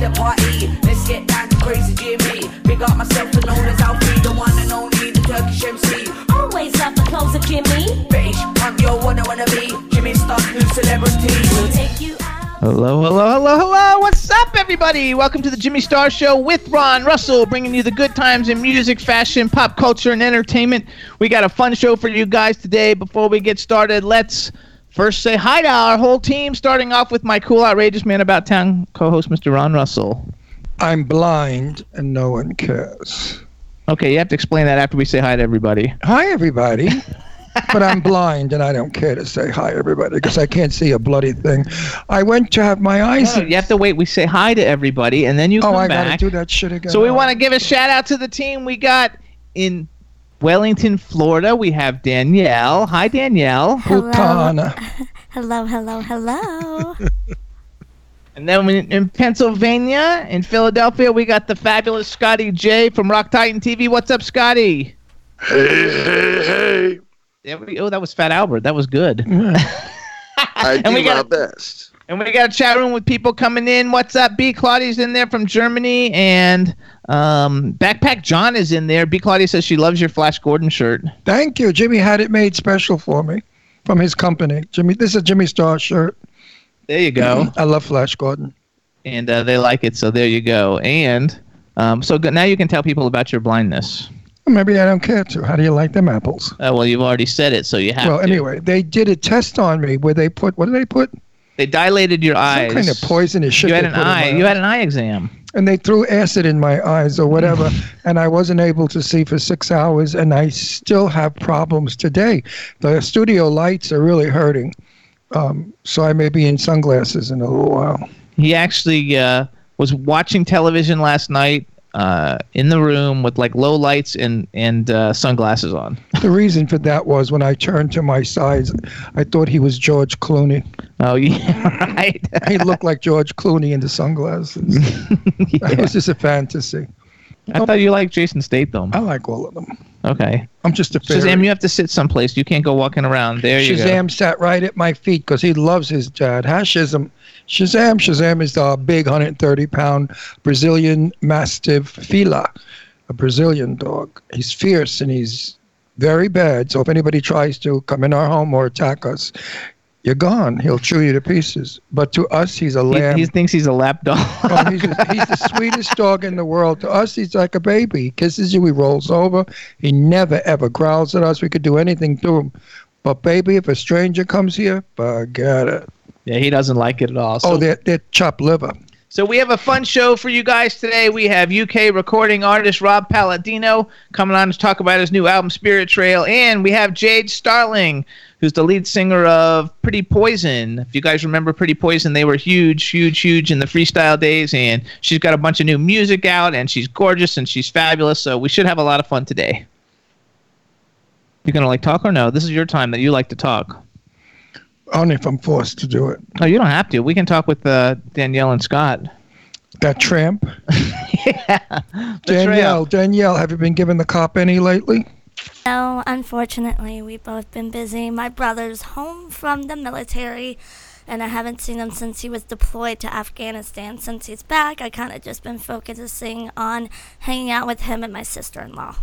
The party. Let's get down to crazy Jimmy. Big up myself, and known as Alfie, the one and only, the Turkish MC. Always love the clothes of Jimmy. British punk, yo, wanna wanna be Jimmy Star, new celebrity. We'll take you out. Hello, hello, hello, hello. What's up, everybody? Welcome to the Jimmy Star Show with Ron Russell, bringing you the good times in music, fashion, pop culture, and entertainment. We got a fun show for you guys today. Before we get started, let's first say hi to our whole team, starting off with my cool, outrageous man about town co host, Mr. Ron Russell. I'm blind and no one cares. Okay, you have to explain that after we say hi to everybody. Hi, everybody. but I'm blind and I don't care to say hi, everybody, because I can't see a bloody thing. I went to have my eyes. No, you have to wait. We say hi to everybody, and then you oh, come I back. gotta do that shit again. So we Oh. want to give a shout out to the team we got in Wellington, Florida. We have Danielle. Hi, Danielle. Putana. Hello, hello, hello. And then in Pennsylvania, in Philadelphia, we got the fabulous Scotty J from Rock Titan TV. What's up, Scotty? Hey, hey, hey. There we, oh, that was Fat Albert. That was good. I And we do my got- best. And we got a chat room with people coming in. What's up? B. Claudia's in there from Germany. And um, Backpack John is in there. B. Claudia says she loves your Flash Gordon shirt. Thank you. Jimmy had it made special for me from his company. Jimmy, this is a Jimmy Star shirt. There you go. I love Flash Gordon. and uh, they like it. So there you go. And um, so go- now you can tell people about your blindness. Maybe I don't care to. How do you like them apples? Uh, well, you've already said it, so you have well, to. anyway, they did a test on me where they put what did they put? They dilated your eyes. Some kind of poisonous shit. You had an eye. You had an eye exam. and they threw acid in my eyes or whatever and i wasn't able to see for six hours and i still have problems today the studio lights are really hurting um, so i may be in sunglasses in a little while He actually uh, was watching television last night uh, in the room with like low lights and and uh, sunglasses on. the reason for that was when i turned to my sides i thought he was george clooney Oh yeah, right. he looked like george clooney in the sunglasses that was just a fantasy I thought you liked Jason Statham. i like all of them Okay. i'm just a fairy. Shazam, you have to sit someplace. You can't go walking around. There you go. Shazam sat right at my feet because he loves his dad. Shazam? Shazam, Shazam is the big 130 pound Brazilian Mastiff Fila, a Brazilian dog. He's fierce and he's very bad. So if anybody tries to come in our home or attack us, you're gone. He'll chew you to pieces. But to us, he's a He, lamb. he thinks he's a lap dog. Oh, he's, he's the sweetest dog in the world. To us, he's like a baby. He kisses you, he rolls over. He never, ever growls at us. We could do anything to him. But, baby, if a stranger comes here, forget it. yeah, he doesn't like it at all. Oh, so oh, they're, they're chopped liver. So we have a fun show for you guys today. We have UK recording artist Rob Palladino coming on to talk about his new album Spirit Trail, and we have Jade Starling, who's the lead singer of Pretty Poison. If you guys remember Pretty Poison, they were huge, huge, huge in the freestyle days, and she's got a bunch of new music out, and she's gorgeous and she's fabulous. So we should have a lot of fun today. You gonna like talk or no? This is your time that you like to talk. Only if I'm forced to do it. Oh, you don't have to. We can talk with uh, Danielle and Scott. That tramp. yeah. Danielle, trail. Danielle, have you been giving the cop any lately? no, unfortunately, we've both been busy. My brother's home from the military, and I haven't seen him since he was deployed to Afghanistan. Since he's back, I kind of just been focusing on hanging out with him and my sister in law.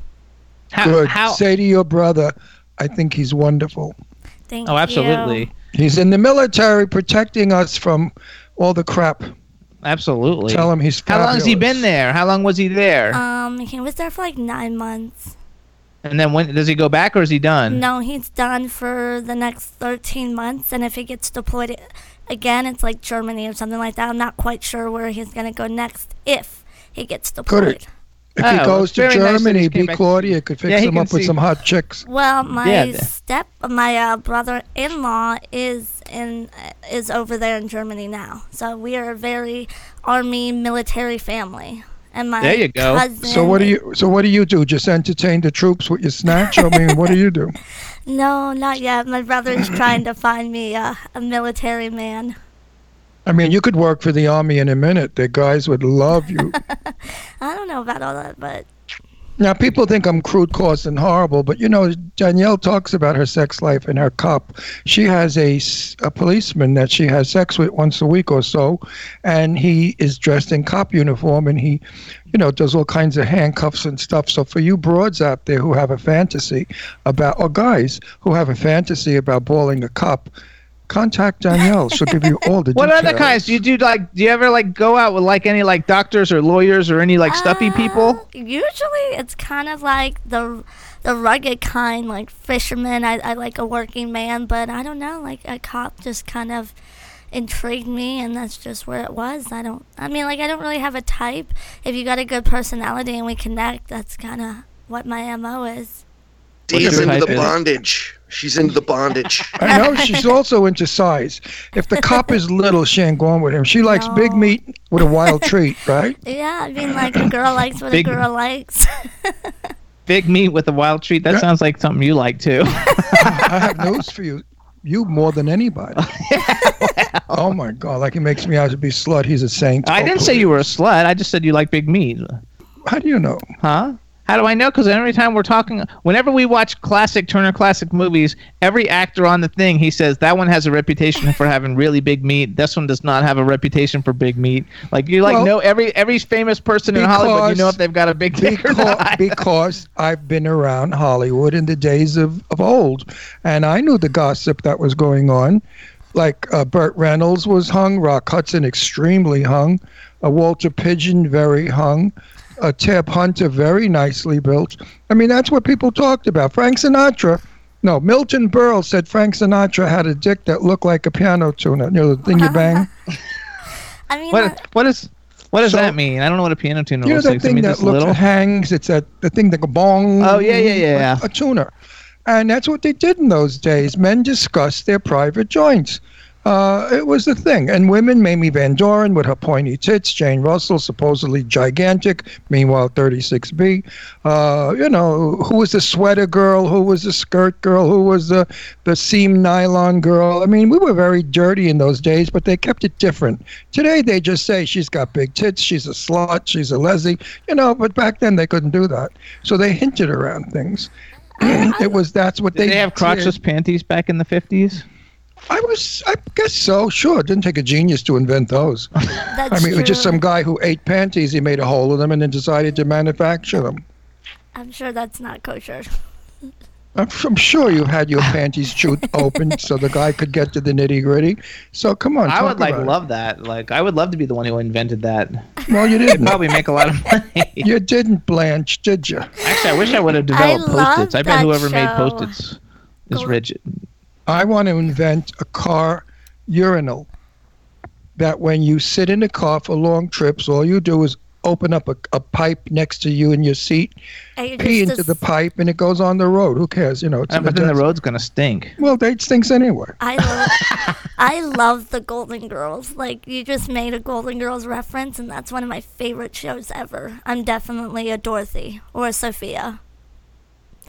How, Good. how, Say to your brother, I think he's wonderful. Thank you. Oh, you. Absolutely, He's in the military protecting us from all the crap. absolutely. Tell him he's How long has he been there? How long was he there? Um, he was there for like nine months. and then when does he go back or is he done? No, he's done for the next 13 months, and if he gets deployed again, it's like Germany or something like that. I'm not quite sure where he's going to go next if he gets Could deployed. it? If Oh, he goes to very nice that Germany, came B. Claudia could fix Yeah, him up with see- some hot chicks. Well, my Yeah, step, my uh, brother-in-law is in is over there in Germany now. So we are a very army military family. And my There you go. cousin. So what do you? So what do you do? Just entertain the troops with your snatch? I mean, what do you do? No, not yet. My brother is trying to find me uh, a military man. I mean, you could work for the army in a minute. The guys would love you. I don't know about all that, but Now, people think I'm crude, coarse, and horrible, but you know, Danielle talks about her sex life and her cop. She has a, a policeman that she has sex with once a week or so, and he is dressed in cop uniform and he, you know, does all kinds of handcuffs and stuff. So, for you broads out there who have a fantasy about, or guys who have a fantasy about balling a cop, contact Danielle. She'll give you all the What details. other kinds do you do? Like, do you ever like go out with like any like doctors or lawyers or any like stuffy people? Uh, Usually, it's kind of like the the rugged kind, like fisherman. I, I like a working man, but I don't know. Like a cop just kind of intrigued me, and that's just where it was. I don't. I mean, like I don't really have a type. If you got a good personality and we connect, that's kind of what my mo is. Dee's your into type the is? bondage. She's into the bondage. I know she's also into size. If the cop is little, she ain't going with him. She likes big meat with a wild treat, right? Yeah, I mean, like a girl likes what Big- a girl likes. Big meat with a wild treat. That Yeah. sounds like something you like too. I have news for you. You more than anybody. Oh my God! Like he makes me out to be slut. He's a saint. I Oh, didn't say you were a slut. I just said you like big meat. How do you know? Huh? How do I know? Because every time we're talking, whenever we watch classic Turner Classic movies, every actor on the thing, he says that one has a reputation for having really big meat. This one does not have a reputation for big meat. Like you like Well, know every every famous person in Hollywood, you know because- if they've got a big dick or Because, not. because I've been around Hollywood in the days of, of old, and I knew the gossip that was going on. Like uh, Burt Reynolds was hung, Rock Hudson extremely hung, uh, Walter Pidgeon very hung, uh, Tab Hunter very nicely built. I mean, that's what people talked about. Frank Sinatra. No, Milton Berle said Frank Sinatra had a dick that looked like a piano tuner. You know the thing you bang. I mean, uh, What what is what does So- that mean? I don't know what a piano tuner You know looks that like. To thing me, that looks little. hangs? It's a the thing that go bong. Oh, yeah, yeah, yeah, yeah. A, a tuner, and that's what they did in those days. Men discussed their private joints. Uh, it was the thing, and women. Mamie Van Doren with her pointy tits. Jane Russell, supposedly gigantic. Meanwhile, 36B. Uh, you know, who was the sweater girl? Who was the skirt girl? Who was the the seam nylon girl? I mean, we were very dirty in those days, but they kept it different. Today, they just say she's got big tits, she's a slut, she's a leslie, you know. But back then, they couldn't do that, so they hinted around things. it was that's what Did they they have crotchless did. panties back in the fifties? I was, I guess so. Sure, it didn't take a genius to invent those. that's I mean, it was just some guy who ate panties. He made a hole in them and then decided to manufacture them. I'm sure that's not kosher. I'm, I'm sure you had your panties chewed open so the guy could get to the nitty gritty. So come on, I talk would like about it. love that. Like I would love to be the one who invented that. Well, you didn't. probably make a lot of money. you didn't, Blanche, did you? Actually, I wish I would have I developed love post-its. I bet that whoever made show. post-its is Go- rich. I want to invent a car urinal that when you sit in a car for long trips, all you do is open up a, a pipe next to you in your seat, And you pee just into the pipe, and it goes on the road. Who cares? You know, it's Uh, in but then the road's gonna stink. Well, they stinks anyway. I love, I love the Golden Girls. Like you just made a Golden Girls reference, and that's one of my favorite shows ever. I'm definitely a Dorothy or a Sophia.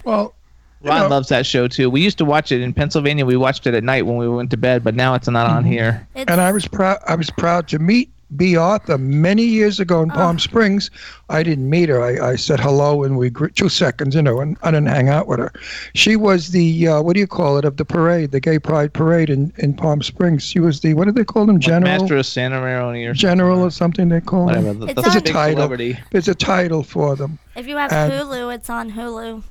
Well, you Ron know, loves that show too. We used to watch it in Pennsylvania. We watched it at night when we went to bed, but now it's not on Mm-hmm. here. It's, and I was proud. I was proud to meet Bea Arthur many years ago in Palm Springs. I didn't meet her. I, I said hello, and we grew two seconds, you know, and I didn't hang out with her. She was the uh, what do you call it of the parade, the Gay Pride parade in, in Palm Springs. She was the what do they call them, general, Master of Santa Maroni or general or something they call whatever. them. The, It's the on- big Title. celebrity. There's a title for them, if you have and- Hulu, it's on Hulu.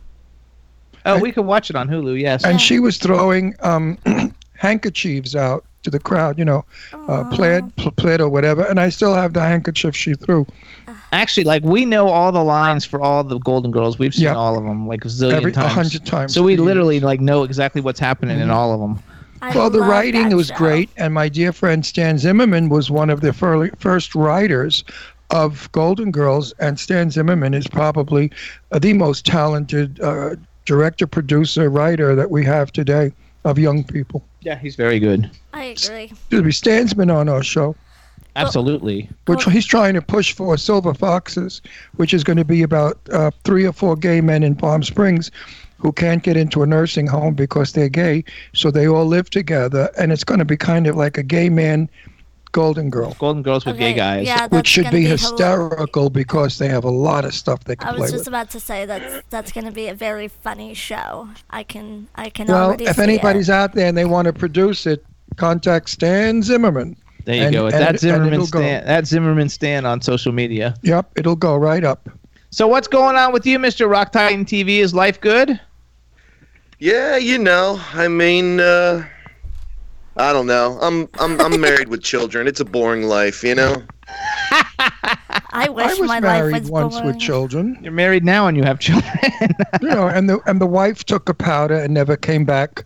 Oh, we could watch it on Hulu. Yes. and she was throwing um, handkerchiefs out to the crowd, you know, uh, plaid, pl- plaid or whatever. And I still have the handkerchief she threw. Actually, like we know all the lines for all the Golden Girls. We've seen Yeah. all of them like a zillion Every- times. hundred times. So we literally like know exactly what's happening in Mhm. all of them. I Well, the writing was show. great, and my dear friend Stan Zimmerman was one of the fir- first writers of Golden Girls, and Stan Zimmerman is probably uh, the most talented uh, director, producer, writer that we have today of young people. Yeah, he's very good. I agree. Excuse me, Stan's been on our show, Absolutely. which he's trying to push for Silver Foxes, which is going to be about uh, three or four gay men in Palm Springs who can't get into a nursing home because they're gay, so they all live together, and it's going to be kind of like a gay man Golden Girl. Golden Girls with gay guys. Yeah, which should gonna be, hilarious. hysterical because they have a lot of stuff they can I was just with. about to say that that's going to be a very funny show. I can I can Well, already if see anybody's it. out there and they want to produce it, contact Stan Zimmerman. There you And- go. and that it- and Zimmerman it'll go. That Zimmerman stand on social media. Yep, it'll go right up. So what's going on with you, Mr. Rock Titan TV? Is life good? Yeah, you know, I mean, uh, I don't know. I'm I'm I'm married with children. It's a boring life, you know. I wish I was my married life was once boring. with children, You're married now and you have children. you know, and the and the wife took a powder and never came back.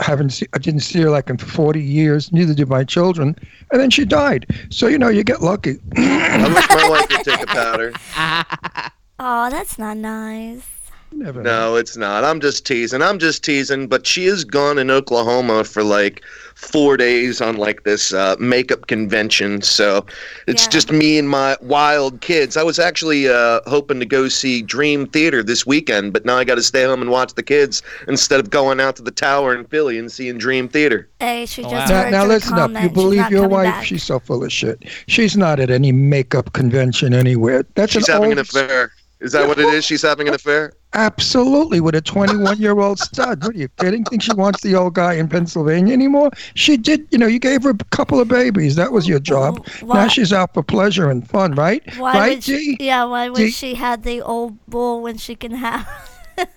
Haven't see, I didn't see her like in 40 years. Neither did my children, and then she died. So you know, you get lucky. I wish my wife would take a powder. Oh, that's not nice. You never. No, it's not. I'm just teasing. I'm just teasing. But she is gone in Oklahoma for like four days on like this uh, makeup convention. So it's Yeah. just me and my wild kids. I was actually uh, hoping to go see Dream Theater this weekend, but now I got to stay home and watch the kids instead of going out to the Tower in Philly and seeing Dream Theater. Hey, she just wow. Now, heard now your listen up. You believe your wife? back. She's so full of shit. She's not at any makeup convention anywhere. That's She's an having old, an affair. Is that what it is? She's having an affair? Absolutely, with a 21 year old stud. What are you kidding? Think she wants the old guy in Pennsylvania anymore? She did. You know, you gave her a couple of babies. That was your job. Why- Now she's out for pleasure and fun, right? Why right, would she, G? Yeah, why would G? she have the old bull when she can have?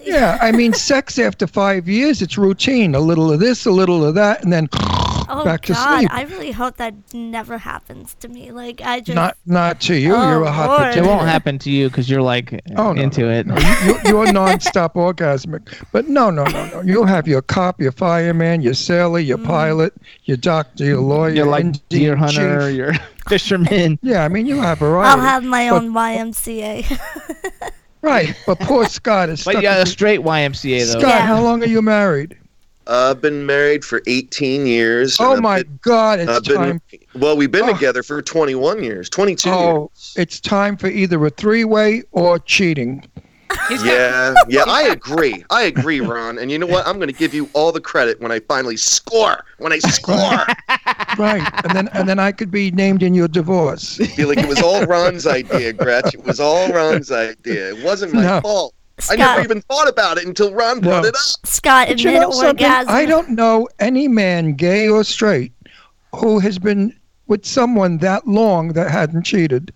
Yeah, I mean, sex after five years, it's routine. A little of this, a little of that, and then Oh back to God, sleep. I really hope that never happens to me. Like I just not not to you. Oh, You're a hot Lord. it won't happen to you because you're like Oh, no, into it. No, you, you're nonstop orgasmic. But no, no, no, no. You'll have your cop, your fireman, your sailor, your Mm. pilot, your doctor, your lawyer, You're like Indian deer hunter. chief. You're fisherman. Yeah, I mean, you have a variety. I'll have my But- own YMCA. Right, but poor Scott is But stuck. you got a straight YMCA though. Scott, Yeah. how long are you married? Uh, I've been married for 18 years. Oh my been- God, it's I've been, time. well, we've been Oh. together for 21 years, 22 Oh, years. it's time for either a three-way or cheating. Yeah, yeah, I agree. I agree, Ron. And you know what? I'm going to give you all the credit when I finally score. When I score, Right, and then and then I could be named in your divorce. feel like it was all Ron's idea, Gretch. It was all Ron's idea. It wasn't my No. fault. I never even thought about it until Ron brought No. it up. Scott, But you know orgasm. I don't know any man, gay or straight, who has been with someone that long that hadn't cheated.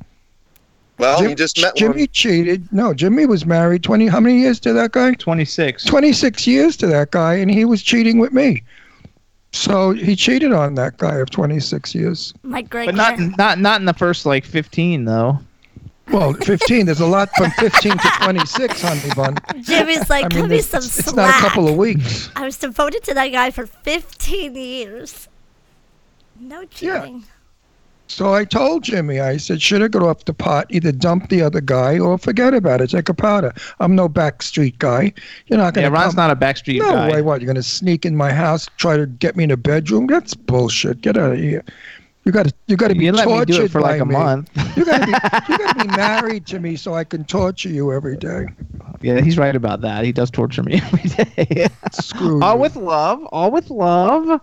Well, Jim- you just met Jimmy one. cheated. No, Jimmy was married 20. How many years to that guy? 26. 26 years to that guy, and he was cheating with me. So he cheated on that guy of 26 years. My great But not not not in the first like 15 though. Well, 15. There's a lot from 15 to 26, honey bun. Jimmy's like, I give me it's, some it's not a couple of weeks. I was devoted to that guy for 15 years. No cheating. So I told Jimmy, I said, should I go off the pot, either dump the other guy or forget about it. Take a powder. I'm no backstreet guy. You're not going to. Yeah, to Ron's not a backstreet No guy. way. What? You're going to sneak in my house, try to get me in a bedroom? That's bullshit. Get out of here. You got to. You got to be let tortured me do it for like a me. month. You got to be. You got to be married to me so I can torture you every day. Yeah, he's right about that. He does torture me every day. Screw all you. with love. All with love.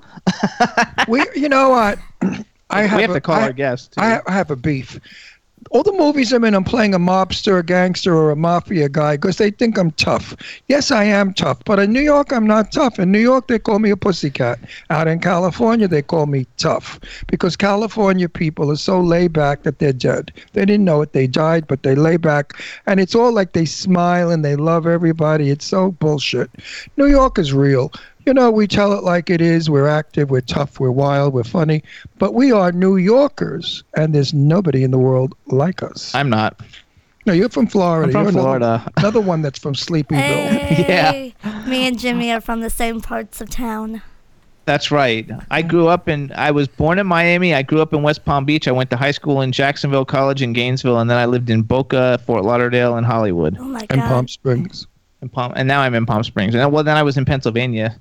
we. You know what? I we have, have a- to call I- our guest. Too. I have a beef. All the movies I'm in, I'm playing a mobster, a gangster, or a mafia guy because they think I'm tough. Yes, I am tough, but in New York, I'm not tough. In New York, they call me a pussycat. Out in California, they call me tough because California people are so laid back that they're dead. They didn't know it, they died, but they lay back. And it's all like they smile and they love everybody. It's so bullshit. New York is real. You know, we tell it like it is. We're active, we're tough, we're wild, we're funny. But we are New Yorkers, and there's nobody in the world like us. I'm not. No, you're from Florida. I'm from you're another- Florida. Another, one that's from Sleepyville. Hey, yeah. Me and Jimmy are from the same parts of town. That's right. I grew up in. I was born in Miami. I grew up in West Palm Beach. I went to high school in Jacksonville College in Gainesville, and then I lived in Boca, Fort Lauderdale, and Hollywood, Oh my And. Palm Springs. and Palm. And now I'm in Palm Springs. And well, then I was in Pennsylvania.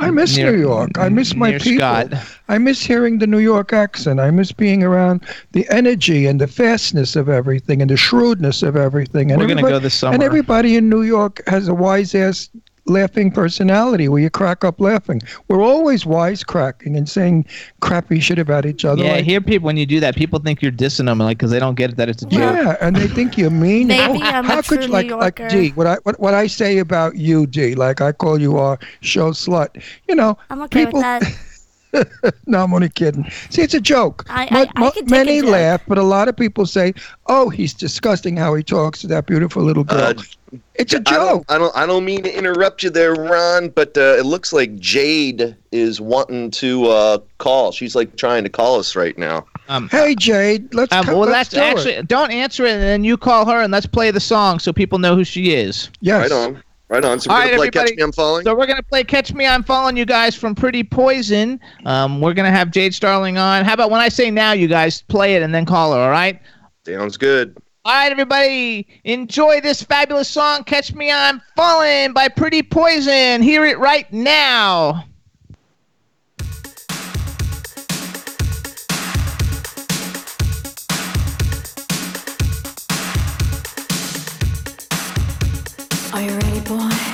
I miss Near- New York. I miss my people. Scott. I miss hearing the New York accent. I miss being around the energy and the fastness of everything and the shrewdness of everything. And We're gonna go this summer. And everybody in New York has a wise ass laughing personality where you crack up laughing. We're always wisecracking and saying crappy shit about each other. Yeah, I hear people when you do that. People think you're dissing them, like because they don't get it that it's a joke. Yeah, and they think you're mean. Maybe Oh, I'm a how could true you, like, New like Yorker. D? What I what, what I say about you, D? Like I call you our show slut. You know, I'm okay people. with that. no, I'm only kidding. See, it's a joke. I- I- I many a joke. laugh, but a lot of people say, "Oh, he's disgusting how he talks to that beautiful little girl." Uh, it's a I don't, joke. I don't. I don't mean to interrupt you there, Ron, but uh, it looks like Jade is wanting to uh, call. She's like trying to call us right now. Um, Hey, Jade, let's. um, well, let's that's do it. actually don't answer it, and then you call her, and let's play the song so people know who she is. yes. Right on. Right on. So we're All gonna right, play everybody. Catch Me I'm Falling. So we're gonna play "Catch Me I'm Falling," you guys from Pretty Poison. Um, we're gonna have Jade Starling on. How about when I say now, you guys play it and then call her. All right. Sounds good. All right, everybody, enjoy this fabulous song, Catch Me I'm Falling by Pretty Poison. Hear it right now. Are you ready, boy?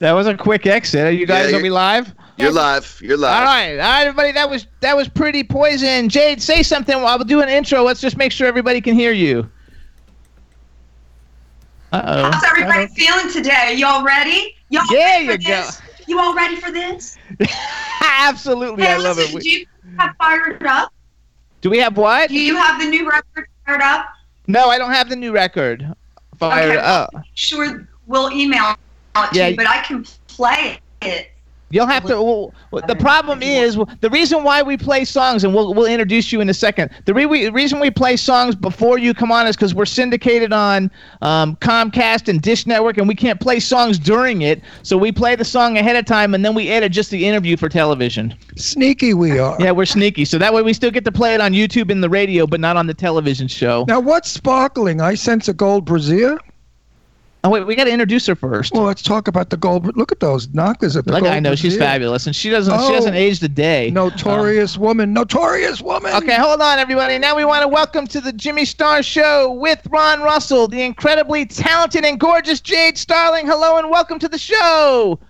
That was a quick exit. Are you guys Yeah, gonna be live? You're live. You're live. All right, all right, everybody. That was that was pretty poison. Jade, say something. I'll do an intro. Let's just make sure everybody can hear you. Uh oh. How's everybody feeling today? Y'all ready? Y'all Yeah, ready for you go. You all ready for this? Absolutely, Hey, I love listen, it. do you have fired up? Do we have what? Do you have the new record fired up? No, I don't have the new record. Fired Okay. up. Sure, we'll email it to Yeah. you, but I can play it. You'll have to. Well, well, the problem is the reason why we play songs, and we'll we'll introduce you in a second. The re- we, reason we play songs before you come on is because we're syndicated on um, Comcast and Dish Network, and we can't play songs during it. So we play the song ahead of time, and then we edit just the interview for television. Sneaky we are. Yeah, we're sneaky, so that way we still get to play it on YouTube and the radio, but not on the television show. Now what's sparkling? I sense a gold brazier. Oh wait, we got to introduce her first. Well, let's talk about the gold. Look at those knockers at the Look, gold I know she's brazier. fabulous, and she doesn't she Oh. doesn't age a day. Notorious uh-huh. woman. Notorious woman. Okay, hold on, everybody. Now we want to welcome to the Jimmy Star Show with Ron Russell, the incredibly talented and gorgeous Jade Starling. Hello and welcome to the show.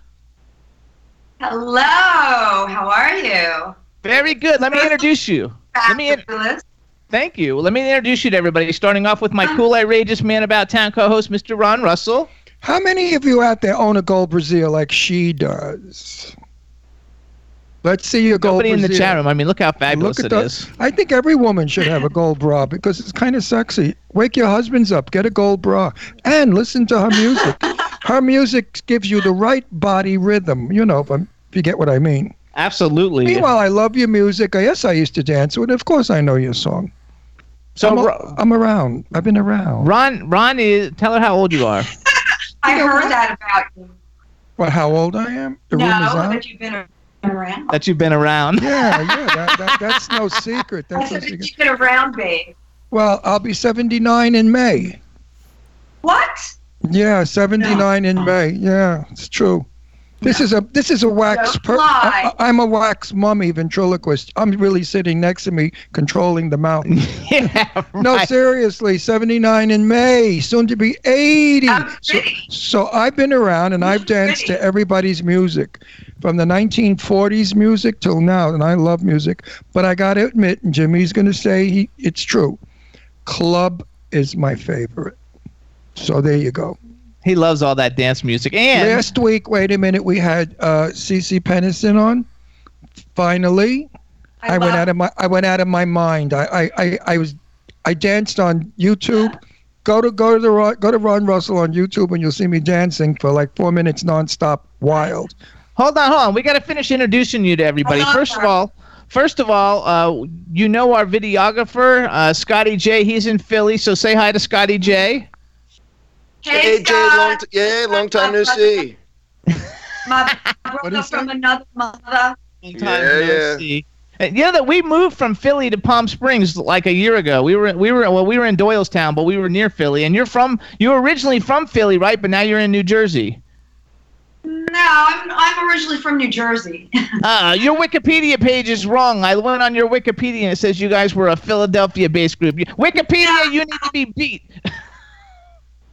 Hello, how are you? Very good. Let me introduce you. Let me in- Fabulous. Thank you. Let me introduce you to everybody. Starting off with my cool, outrageous man about town co-host, Mr. Ron Russell. How many of you out there own a gold brazier like she does? Let's see your gold Nobody in the chat room. I mean, look how fabulous Look it at is. I think every woman should have a gold bra because it's kind of sexy. Wake your husbands up, get a gold bra, and listen to her music. her music gives you the right body rhythm. You know, if, I'm, if you get what I mean. Absolutely. Meanwhile, I love your music. Yes, I used to dance with it. Of course, I know your song. So, I'm, a- Ro- I'm around. I've been around. Ron, Ron is. Tell her how old you are. I know heard what? that about you. Well, how old I am? The no, room is that you've been around. That you've been around. Yeah, yeah. That, that, that's no secret. That's no said that secret. you've been around me. Well, I'll be 79 in May. What? Yeah, 79 in May. Yeah, it's true. This is a this is a wax. Don't Per- lie. I, am a wax mummy ventriloquist. I'm really sitting next to me, controlling the mouth. yeah. No, seriously, 79 in May, soon to be 80. So, so I've been around and I've danced to everybody's music, from the 1940s music till now, and I love music. But I got to admit, and Jimmy's going to say he, it's true, club is my favorite. So there you go. He loves all that dance music. And Last week, wait a minute, we had uh, Cece Peniston on. Finally, I, went out of my I went out of my mind. I I, I, I was I danced on YouTube. Go to go to the Ron- go to Ron Russell on YouTube and you'll see me dancing for like four minutes nonstop. Wild. Hold on, hold on. We got to finish introducing you to everybody. I love First of all, first of all, uh, you know our videographer, uh, Scotty J. He's in Philly, so say hi to Scotty J. Hey, Jade, long t- yeah, long time no see. My brother from that? another mother. Long Yeah, no yeah. see. And you know that we moved from Philly to Palm Springs like a year ago. We were we were well we were in Doylestown, but we were near Philly. And you're from you were originally from Philly, right? But now you're in New Jersey. No, I'm, I'm originally from New Jersey. Uh, your Wikipedia page is wrong. I went on your Wikipedia and it says you guys were a Philadelphia-based group. You- Wikipedia, you need to be beat.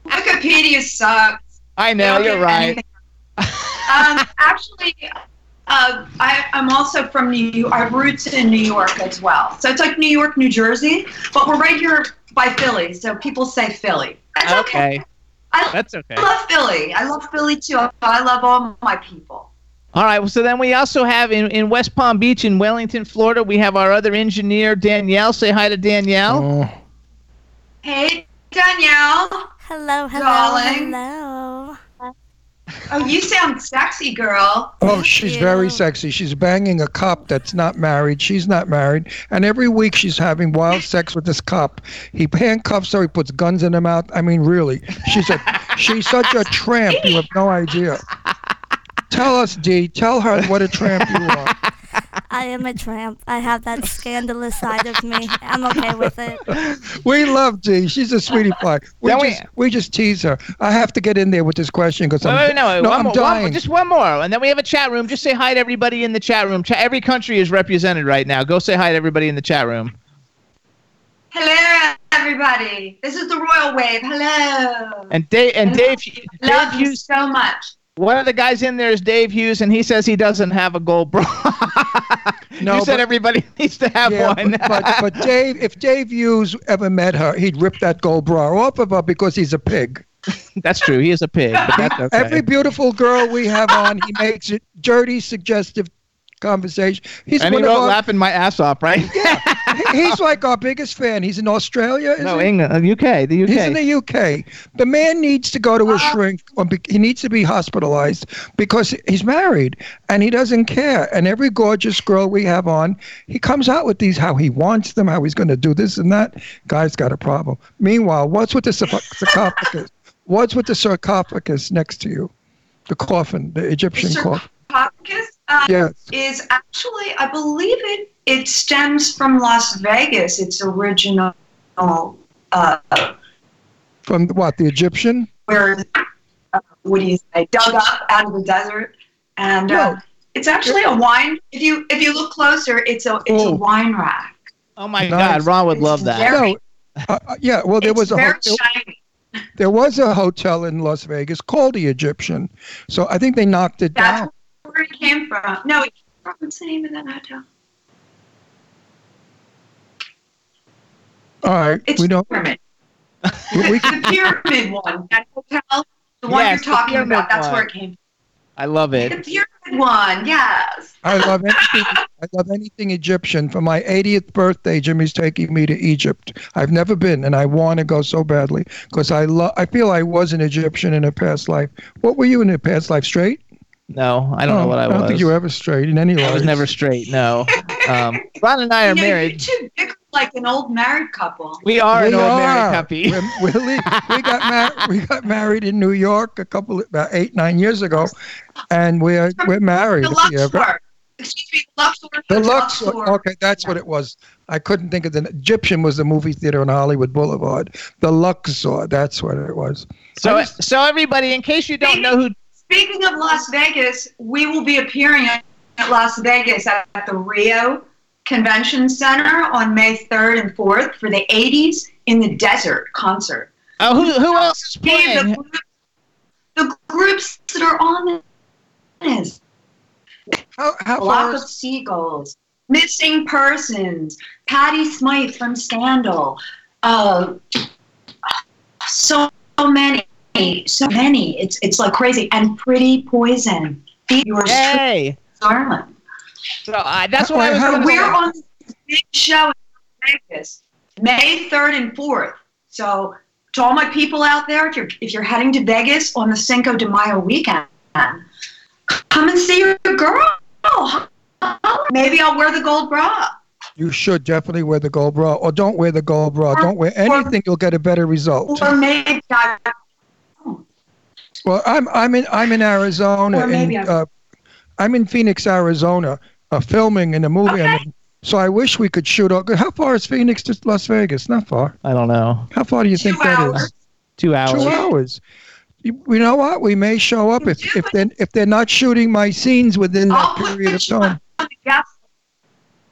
Wikipedia sucks. I know you're right. um, actually, uh, I, I'm also from New York. I have roots in New York as well. So it's like New York, New Jersey, but we're right here by Philly. So people say Philly. That's okay. Okay, I that's okay. love Philly. I love Philly too. I love all my people. All right. Well, so then we also have in, in West Palm Beach in Wellington, Florida, we have our other engineer Danielle. Say hi to Danielle. Oh, Hey, Danielle. Hello, hello, Darling. hello. Oh, you sound sexy, girl. oh, Thank she's very sexy. She's banging a cop that's not married. She's not married, and every week she's having wild sex with this cop. He handcuffs her. He puts guns in her mouth. I mean, really, she's a she's such a tramp. You have no idea. Tell us, Dee. Tell her what a tramp you are. I am a tramp. I have that scandalous side of me. I'm okay with it. We love Dee. She's a sweetie pie. We Then we- just we just tease her. I have to get in there with this question because I'm wait, no, wait, no, one I'm more, dying. One, just one more, and then we have a chat room. Just say hi to everybody in the chat room. Cha- every country is represented right now. Go say hi to everybody in the chat room. Hello, everybody. This is the Royal Wave. Hello. And Dave, and Dave, Love Dave you used so much. One of the guys in there is Dave Hughes, and he says he doesn't have a gold bra. No, you said but- everybody needs to have Yeah, one. but, but, Dave, if Dave Hughes ever met her, he'd rip that gold bra off of her because he's a pig. that's true. He is a pig, okay. Every beautiful girl we have on, he makes it dirty, suggestive conversation. He's and he wrote our, laughing my ass off, right? he- he's like our biggest fan. He's in Australia. Is no, he? England, uh, UK, the UK. He's in the UK. The man needs to go to a shrink. Or be, he needs to be hospitalized because he's married and he doesn't care. And every gorgeous girl we have on, he comes out with these how he wants them, how he's going to do this and that. Guy's got a problem. Meanwhile, what's with the sarcophagus? What's with the sarcophagus next to you? The coffin, the Egyptian The coffin. sarcophagus uh, Yes. is actually, I believe it. It stems from Las Vegas. Its original, uh, From what? The Egyptian? where uh, what do you say? Dug up out of the desert, and uh, No. it's actually a wine. If you if you look closer, it's a it's Oh. a wine rack. oh my Nice. God, Ron would It's love that. very- No. Uh, uh, yeah. Well, there it's was a very hotel. shiny. There was a hotel in Las Vegas called the Egyptian. So I think they knocked it That's down. Where it came from. No, it came from what's the name of that hotel? All right. It's we don't. pyramid. We, we the pyramid one. That hotel, the one Yes, you're talking pyramid about. That's one. where it came. I love it. The pyramid one. Yes. I love anything. I love anything Egyptian. For my 80th birthday, Jimmy's taking me to Egypt. I've never been, and I want to go so badly because I love. I feel I was an Egyptian in a past life. What were you in a past life? Straight? No, I don't know Oh, what I, I don't was. think you were ever straight in any way. I was never straight. No. Um, Ron and I are you know, married. You're too like an old married couple. We are We an old are. married couple. We're- we're we got married. We got married in New York a couple about eight nine years ago, and we're we're married. The Yeah, Luxor. Excuse me, Luxor. The Luxor. Luxor. Okay, that's what it was. I couldn't think of the Egyptian was the movie theater on Hollywood Boulevard. The Luxor. That's what it was. So, I so everybody, in case you don't know who, Speaking of Las Vegas, we will be appearing at Las Vegas at the Rio Convention Center on May 3rd and 4th for the 80s in the Desert concert. oh, who, who else is Hey, playing? the, group- the groups that are on this How how Flock far of is, Seagulls, Missing Persons, Patty Smyth from Scandal, uh, so many, so many. It's it's like crazy. And Pretty Poison. Yours Hey, darling. so uh, that's what I Wait, was. how- We're say. on this big show in Vegas, May 3rd and 4th. So to all my people out there, if you're if you're heading to Vegas on the Cinco de Mayo weekend, come and see your girl. Maybe I'll wear the gold bra. you should definitely wear the gold bra, or don't wear the gold bra. Don't wear anything. You'll get a better result. Or maybe I, Well, I'm I'm in I'm in Arizona. Or maybe in, I- uh, I'm in Phoenix, Arizona, uh, filming in a movie. Okay. I'm so I wish we could shoot. Out. How far is Phoenix to Las Vegas? Not far. I don't know. How far do you two think that is? hours. Two hours. Two hours. You, you know what? We may show up if if they if they're not shooting my scenes within that I'll put period of you time. on the guest.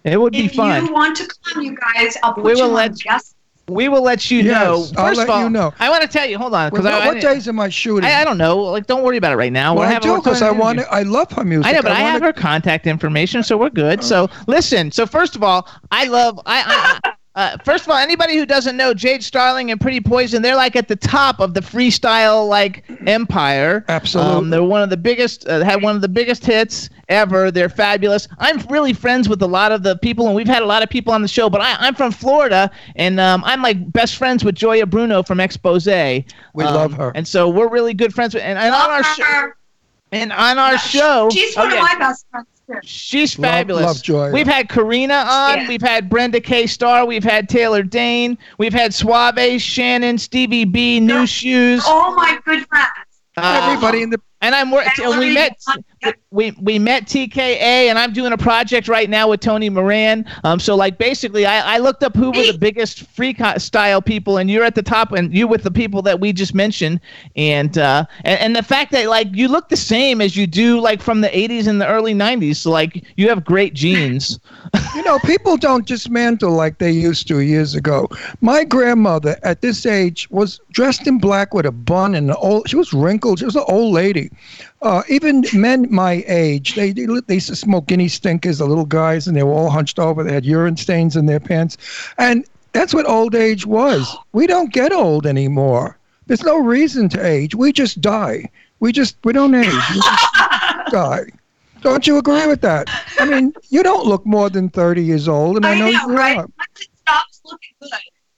It would be If fun. you want to come, you guys, I'll put We you will on let- guest. We will let you Yes, know. I'll First let of all, you know. I want to tell you. Hold on, because Well, I, what I, days am I shooting? I, I don't know. Like, don't worry about it right now. well, We're I do because I want to. I love her music. I know, but I, have wanna- her contact information, so we're good. Uh, so listen. So first of all, I love. I. I uh, first of all, anybody who doesn't know Jade Starling and Pretty Poison, they're like at the top of the freestyle like empire. Absolutely. Um, they're one of the biggest. Uh, had one of the biggest hits ever. They're fabulous. I'm really friends with a lot of the people, and we've had a lot of people on the show. But I, I'm from Florida, and um, I'm like best friends with Gioia Bruno from Expose. We We love her. and so we're really good friends. With, and, and on our show, and on our Yeah, show, She's oh, one yeah. of my best friends too. She's fabulous. love Gioia. We've had Karina on. Yeah. We've had Brenda K. Starr. We've had Taylor Dayne. We've had Suave, Shannon, Stevie B, New Yeah. Shoes. All my good friends. uh, Everybody in the and I'm wor- and we met. We we met TKA, and I'm doing a project right now with Tony Moran. Um, so like basically, I, I looked up who were the biggest freestyle people, and you're at the top, and you with the people that we just mentioned, and uh, and, and the fact that like you look the same as you do like from the 80s and the early 90s. So like you have great genes. You know, people don't dismantle like they used to years ago. My grandmother at this age was dressed in black with a bun and an old. She was wrinkled. She was an old lady. Uh, even men my age, they, they they used to smoke guinea stinkers, the little guys, and they were all hunched over. They had urine stains in their pants, and that's what old age was. We don't get old anymore. There's no reason to age. We just die. We just we don't age. We just die. Don't you agree with that? I mean, you don't look more than 30 years old, and I, I know, know, you right? are. Once it stops looking good,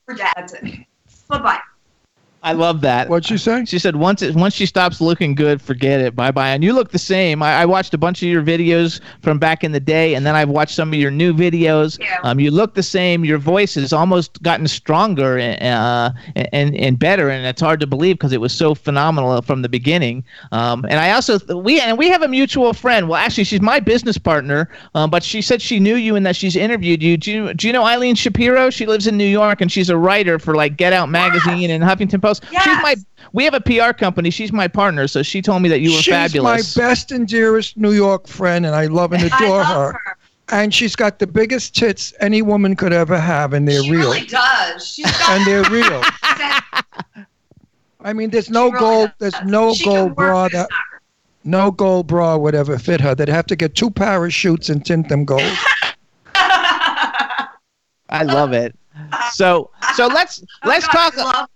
we're dead. It. Bye bye. I love that. What'd you say? She said once it once she stops looking good, forget it. Bye bye. And you look the same. I, I watched a bunch of your videos from back in the day, and then I've watched some of your new videos. Yeah. Um, you look the same. Your voice has almost gotten stronger uh, and and better, and it's hard to believe because it was so phenomenal from the beginning. Um, and I also we and we have a mutual friend. Well, actually, she's my business partner, um, but she said she knew you and that she's interviewed you. Do you do you know Eileen Shapiro? She lives in New York, and she's a writer for like Get Out magazine and Huffington Post. She's Yes. my we have a PR company. She's my partner, so she told me that you were She's fabulous. She's my best and dearest New York friend, and I love and I adore love her. her. And she's got the biggest tits any woman could ever have, and they're She real. really does. She's got And they're real. I mean, there's no really gold. does. There's no She gold work bra that no gold bra would ever fit her. They'd have to get two parachutes and tint them gold. I love it. So so let's Oh, let's God, talk I love-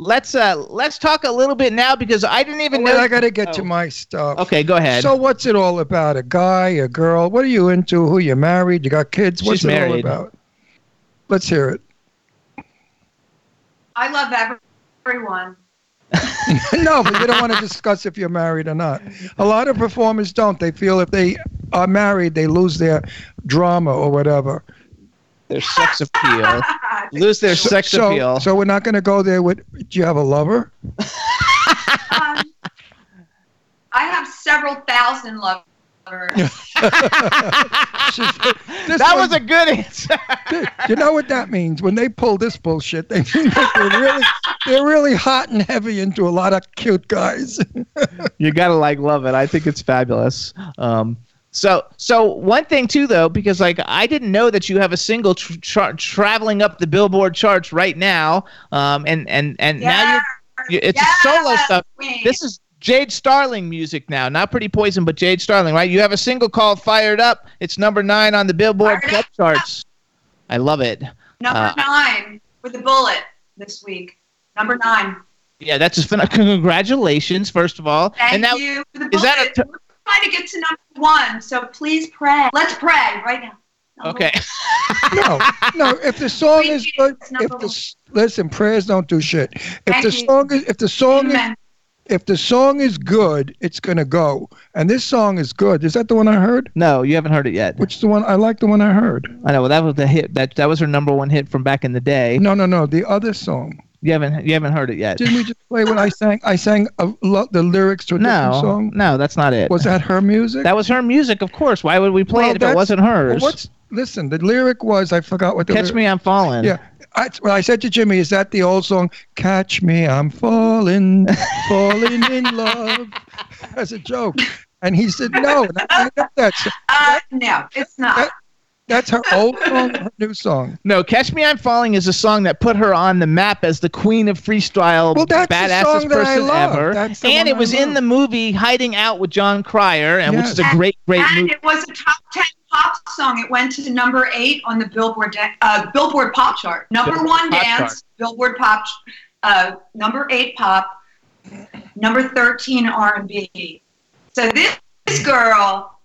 let's uh let's talk a little bit now because I didn't even Wait, know. I got to get to Oh. my stuff. Okay, go ahead. So what's it all about? A guy, a girl? What are you into? Who you married? You got kids? What's She's it married. all about? Let's hear it. I love everyone. no, but you don't want to discuss if you're married or not. A lot of performers don't. They feel if they are married, they lose their drama or whatever. their sex appeal. Lose their sex so, appeal. so we're not going to go there with. Do you have a lover? Um, I have several thousand lovers. This that one- was a good answer. You know what that means? When they pull this bullshit, they mean that they're really, they're really hot and heavy into a lot of cute guys. you gotta like love it. I think it's fabulous. Um, so so one thing too though, because like I didn't know that you have a single tr- tra- traveling up the Billboard charts right now. Um, and and and now you're, you it's a solo stuff. This is Jade Starling music now, not Pretty Poison, but Jade Starling, right? You have a single called "Fired Up." It's number nine on the Billboard Club charts. I love it. number uh, nine with the bullet this week. Number nine. Yeah, that's just congratulations, first of all. Thank and now, you for the is that a bullet. We're trying to get to number one, so please pray. Let's pray right now. Number okay. no, no. If the song Three is good, if the one. s- listen, prayers don't do shit. If Thank the you. song is, if the song is, if the song is good, it's gonna go. And this song is good. Is that the one I heard? No, you haven't heard it yet. Which is the one I like? The one I heard. I know. Well, that was the hit. That that was her number one hit from back in the day. No, no, no. The other song. You haven't you haven't heard it yet. Didn't we just play what I sang? I sang a lo- the lyrics to a different No, song. no, that's not it. Was that her music? that was her music, of course. Why would we play Well, it if it wasn't Well, hers? what's listen? The lyric was I forgot what the Catch lyric- me, I'm falling. Yeah. I, well, I said to Jimmy, "Is that the old song? Catch me, I'm falling, falling in love," as a joke, and he said, "No, I, I know that's Uh, no, it's not. that- that's her old song, her new song." No, Catch Me I'm Falling is a song that put her on the map as the queen of freestyle, Well, that's the badassest song that I person love. ever. That's And it I was in the movie Hiding Out with Jon Cryer, and which is a great, great and movie. it was a top ten pop song. It went to number eight on the Billboard da- uh, Billboard Pop chart. Number Billboard one Pop dance, chart. Billboard Pop, uh, number eight pop, number thirteen R and B. So this, this girl,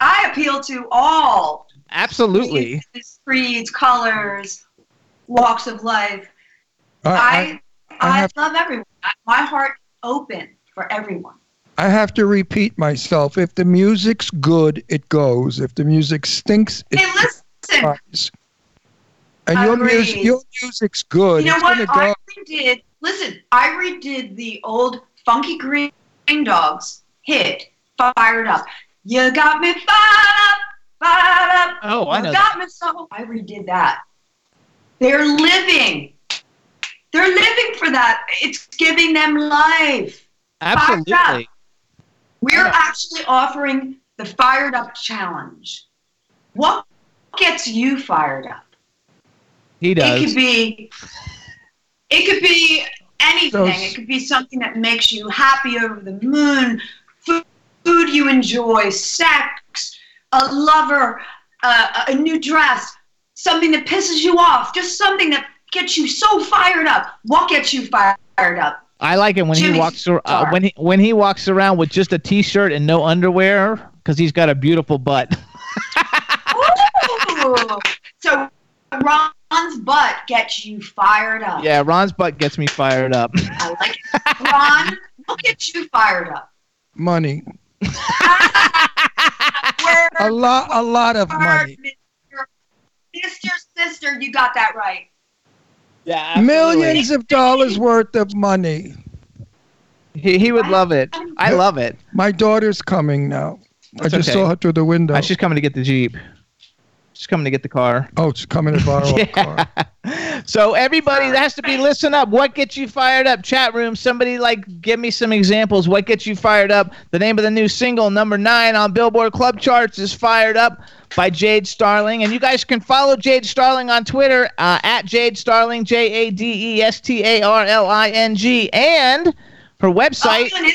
I appeal to all Absolutely. races, creeds, colors, walks of life. I, I, I I I, have- love everyone. My heart open for everyone. I have to repeat myself. If the music's good, it goes. If the music stinks, it Hey, listen. dies. And your music, your music's good. You know it's what? gonna I redid. Listen, I redid the old Funky Green Dogs hit fired up. You got me fired up. Oh, I know got me so. I redid that. They're living. They're living for that. It's giving them life. Absolutely. We're Yeah. actually offering the Fired Up Challenge. What gets you fired up? He does. It could be it could be anything. It could be something that makes you happy over the moon, food, food you enjoy, sex, a lover, uh, a new dress, something that pisses you off, just something that gets you so fired up. What gets you fired up? I like it when he walks ar- uh, when he when he walks around with just a t-shirt and no underwear because he's got a beautiful butt. So Ron's butt gets you fired up. yeah, Ron's butt gets me fired up. I like it. Ron, what gets you fired up? Money. Where A lot, a lot of money. Mr. Mr. Sister, you got that right. yeah, Millions of dollars worth of money. He he would love it. I love it. My daughter's coming now. That's I just okay. saw her through the window. Uh, she's coming to get the jeep. She's coming to get the car. oh, she's coming to borrow a car. So everybody that has to be listen up. What gets you fired up? Chat room. Somebody like give me some examples. What gets you fired up? The name of the new single, number nine on Billboard Club charts, is "Fired Up" by Jade Starling, and you guys can follow Jade Starling on Twitter uh, at Jade Starling, J A D E S T A R L I N G, and her website. Follow me on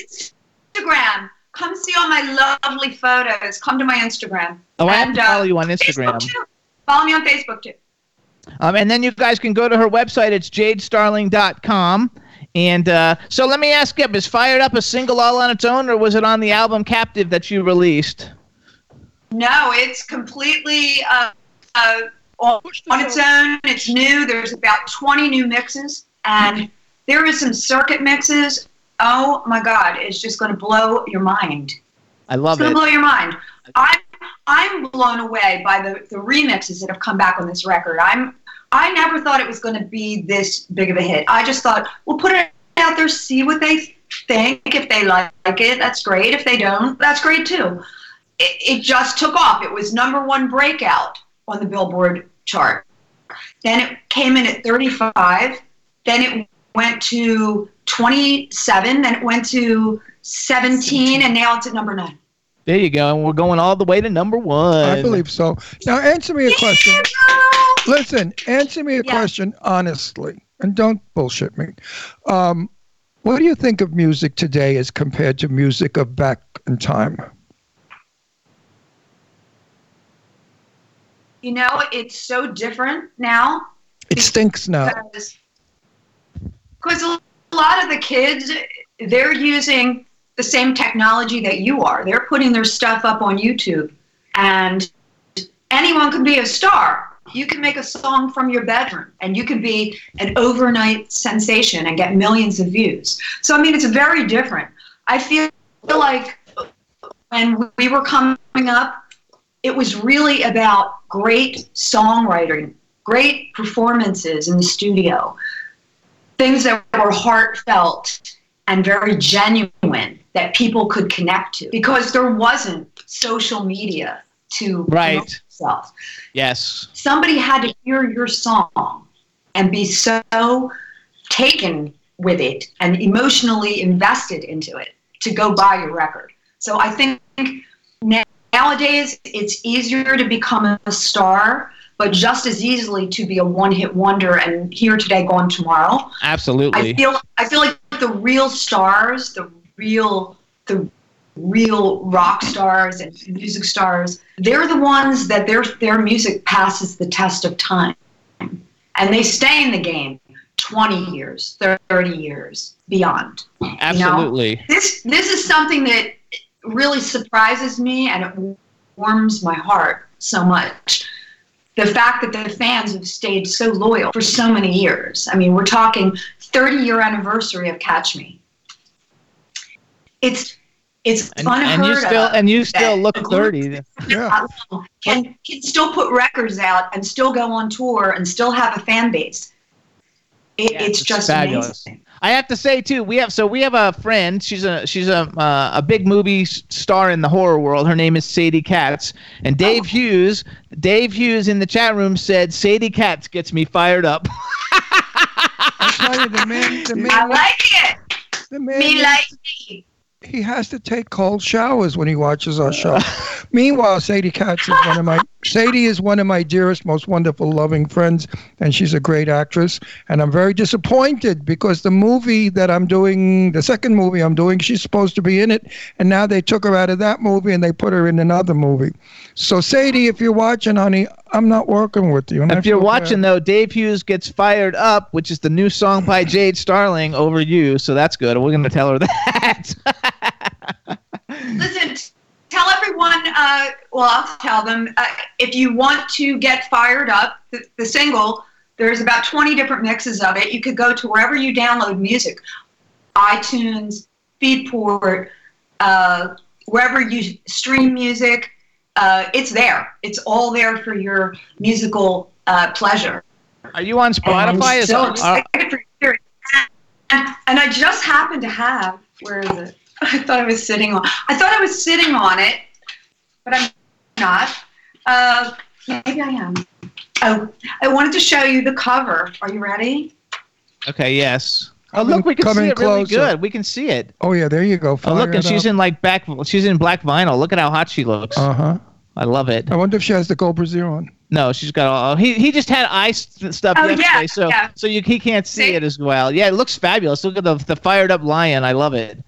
Instagram. Come see all my lovely photos. Come to my Instagram. Oh, I have And, to uh, follow you on Instagram. Facebook too. Follow me on Facebook too. Um, and then you guys can go to her website. It's jadestarling.com. And uh, so let me ask you, is Fired Up a single all on its own, or was it on the album Captive that you released? No, it's completely uh, uh, on on its own. It's new. There's about 20 new mixes, and there is some circuit mixes. Oh my God, it's just going to blow your mind. I love it. it's going to blow your mind. I'm I'm blown away by the, the remixes that have come back on this record. I'm I never thought it was going to be this big of a hit. I just thought we'll put it out there, see what they think. If they like it, that's great. If they don't, that's great too. It, it just took off. It was number one breakout on the Billboard chart. Then it came in at 35. Then it went to 27. Then it went to 17, and now it's at number nine. There you go. And we're going all the way to number one. I believe so. Now, answer me a question. Listen, answer me a Yeah. question honestly, and don't bullshit me. Um, what do you think of music today as compared to music of back in time? You know, it's so different now It stinks now. because because a lot of the kids they're using the same technology that you are. They're putting their stuff up on YouTube, and anyone can be a star. You can make a song from your bedroom, and you can be an overnight sensation and get millions of views. So I mean, it's very different. I feel like when we were coming up, it was really about great songwriting, great performances in the studio, things that were heartfelt and very genuine that people could connect to because there wasn't social media to Right. yourself. Yes. Somebody had to hear your song and be so taken with it and emotionally invested into it to go buy your record. So I think nowadays it's easier to become a star, but just as easily to be a one-hit wonder and here today, gone tomorrow. Absolutely. I feel I feel like the real stars, the real the real rock stars and music stars, they're the ones that their their music passes the test of time. And they stay in the game 20 years, 30 years, beyond. Absolutely. This this is something that really surprises me and it warms my heart so much. The fact that the fans have stayed so loyal for so many years. I mean, we're talking 30 year anniversary of Catch Me. It's it's And, unheard and you still of and you still that look thirty. Yeah. can can still put records out and still go on tour and still have a fan base. It, Yeah, it's it's just fabulous. amazing. I have to say too, we have so we have a friend. She's a she's a uh, a big movie star in the horror world. Her name is Sadie Katz. And Dave Oh. Hughes, Dave Hughes in the chat room said Sadie Katz gets me fired up. I tell you, the man, the man, I like it. the man Me like me. He has to take cold showers when he watches our show. Meanwhile, Sadie Katz is one of my Sadie is one of my dearest, most wonderful, loving friends, and she's a great actress. And I'm very disappointed because the movie that I'm doing, the second movie I'm doing, she's supposed to be in it, and now they took her out of that movie and they put her in another movie. So Sadie, if you're watching, honey, I'm not working with you. if you're feel bad. watching though, Dave Hughes gets fired up, which is the new song by Jade Starling over you. So that's good. We're gonna tell her that. Listen, tell everyone. Uh, well, I'll tell them uh, if you want to get fired up. The, the single. There's about 20 different mixes of it. You could go to wherever you download music, iTunes, Feedport, uh, wherever you stream music. Uh, it's there. It's all there for your musical uh, pleasure. Are you on And Spotify? I'm so excited for you to hear it. And, and I just happen to have, where is it? I thought I was sitting on, I thought I was sitting on it, but I'm not. Uh, maybe I am. Oh, I wanted to show you the cover. Are you ready? okay, yes. Oh look, we can see in it really good. We can see it. Oh yeah, there you go. Oh look, and she's in like back. She's in black vinyl. Look at how hot she looks. Uh huh. I love it. I wonder if she has the gold brassiere on. No, she's got all. He he just had eye st- stuff Oh, yesterday, yeah, so yeah. so you he can't see, See? it as well. Yeah, it looks fabulous. Look at the the fired up lion. I love it.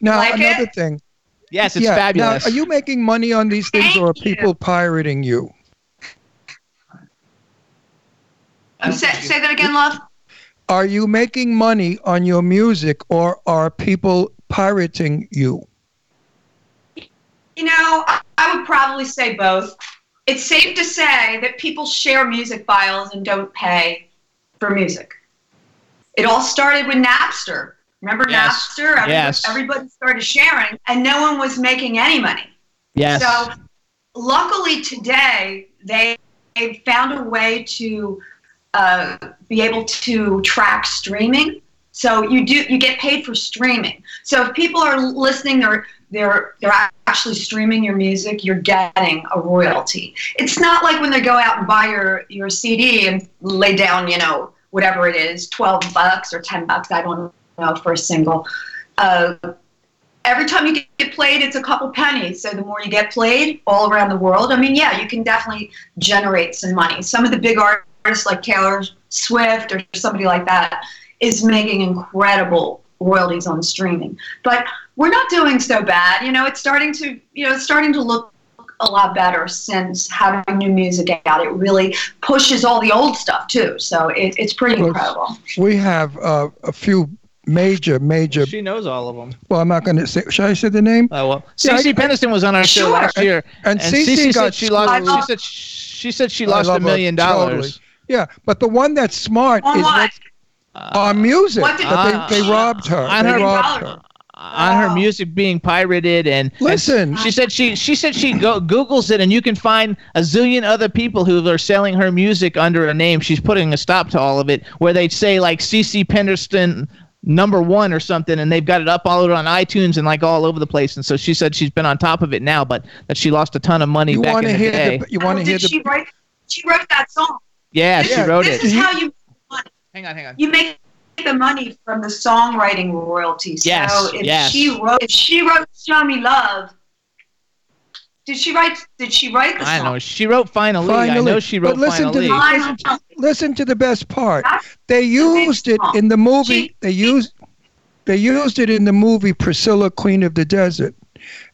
Now Like another it? thing. Yes, it's yeah. fabulous. Now, are you making money on these things, Thank or are you. people pirating you? Um, say, say that again, love. Are you making money on your music, or are people pirating you? You know, I, I would probably say both. It's safe to say that people share music files and don't pay for music. It all started with Napster. Remember Yes. Napster? Everybody, Yes. everybody started sharing, and no one was making any money. yes. So, luckily today, they they found a way to uh, be able to track streaming. So you do you get paid for streaming. So if people are listening, they're they're they're actually streaming your music. You're getting a royalty. It's not like when they go out and buy your your CD and lay down, you know, whatever it is, twelve bucks or ten bucks. I don't know for a single. Uh, every time you get played, it's a couple pennies. So the more you get played all around the world, I mean, yeah, you can definitely generate some money. Some of the big artists like Taylor Swift or somebody like that is making incredible royalties on streaming. But we're not doing so bad. You know, it's starting to, you know, it's starting to look a lot better since having new music out. It really pushes all the old stuff too. So it, it's pretty Well, incredible. We have uh, a few major, major. she knows all of them. Well, I'm not going to say. Should I say the name? Oh well, Yeah, Cece I- Peniston was on our show Sure. last year, And, and Cece Cece got said she lost. I She said she said she lost a love her million totally. dollars. Yeah, but the one that's smart On is what? what, our music. What did- But they, they robbed her. on They her- robbed her. on her oh. music being pirated and and Listen. she said she she said she go googles it and you can find a zillion other people who are selling her music under a name she's putting a stop to all of it where they say like cc penderston number one or something and they've got it up all over on itunes and like all over the place and so she said she's been on top of it now but that she lost a ton of money You back want in to the hear day the? You want Oh, to hear did the? she write? She wrote that song. yeah she Yeah, wrote this it is how you make money. hang on hang on you make the money from the songwriting royalties. Yes, So if yes. she wrote if she wrote Show Me Love, did she write did she write the i song? I know she wrote finally, i know she wrote But listen to finally the- Finally. Listen to the best part. They used it in the movie. They used they used it in the movie Priscilla, Queen of the Desert,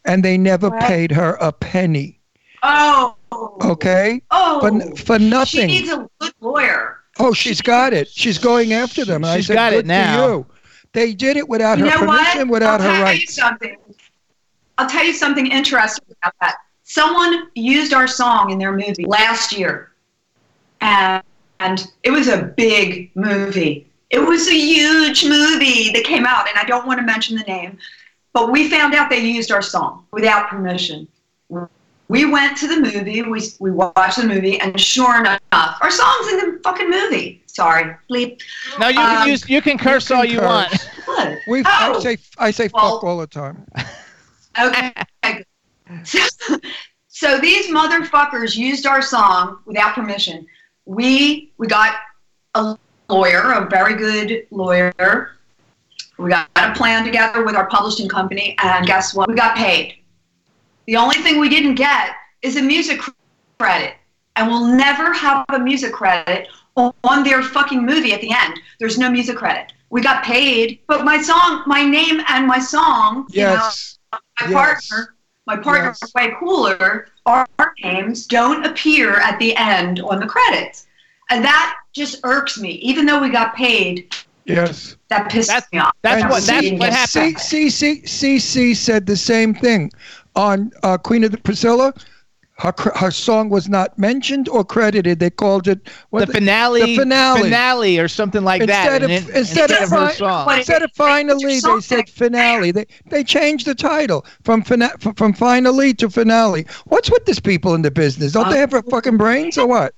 and they never Right. paid her a penny. Oh. Okay, Oh. but for nothing. She needs a good lawyer. Oh, she's got it. She's going after them. And I said, got it now. You. They did it without You her know what? without I'll her tell you rights. something. I'll tell you something interesting about that. Someone used our song in their movie last year, and, and it was a big movie. It was a huge movie that came out, and I don't want to mention the name, but we found out they used our song without permission. We went to the movie, we, we watched the movie, and sure enough, our song's in the fucking movie. Sorry, bleep. No, you can Um, use you can curse all you curse. want. Good. We, Oh. I say, I say Well- fuck all the time. Okay. So, so these motherfuckers used our song without permission. We we got a lawyer, a very good lawyer. We got a plan together with our publishing company, and guess what? We got paid. The only thing we didn't get is a music credit, and we'll never have a music credit on their fucking movie at the end. There's no music credit. We got paid, but my song, my name, and my song, you know, Yes. my Yes. partner, my partner, Yes. Whey Cooler. Our, our names don't appear at the end on the credits, and that just irks me. Even though we got paid, Yes. that pisses That's- me off. that's what- that's didn't what get happened. C, C, C, CC said the same thing on uh, Queen of the Priscilla. Her, her song was not mentioned or credited. They called it what the finale, The finale. finale, or something like that. Instead of- and then- instead instead of of her fi- song. What- Instead of finally, they said finale. They they changed the title from fina- f- from finally to finale. What's with these people in the business? Don't they have a fucking brains or what?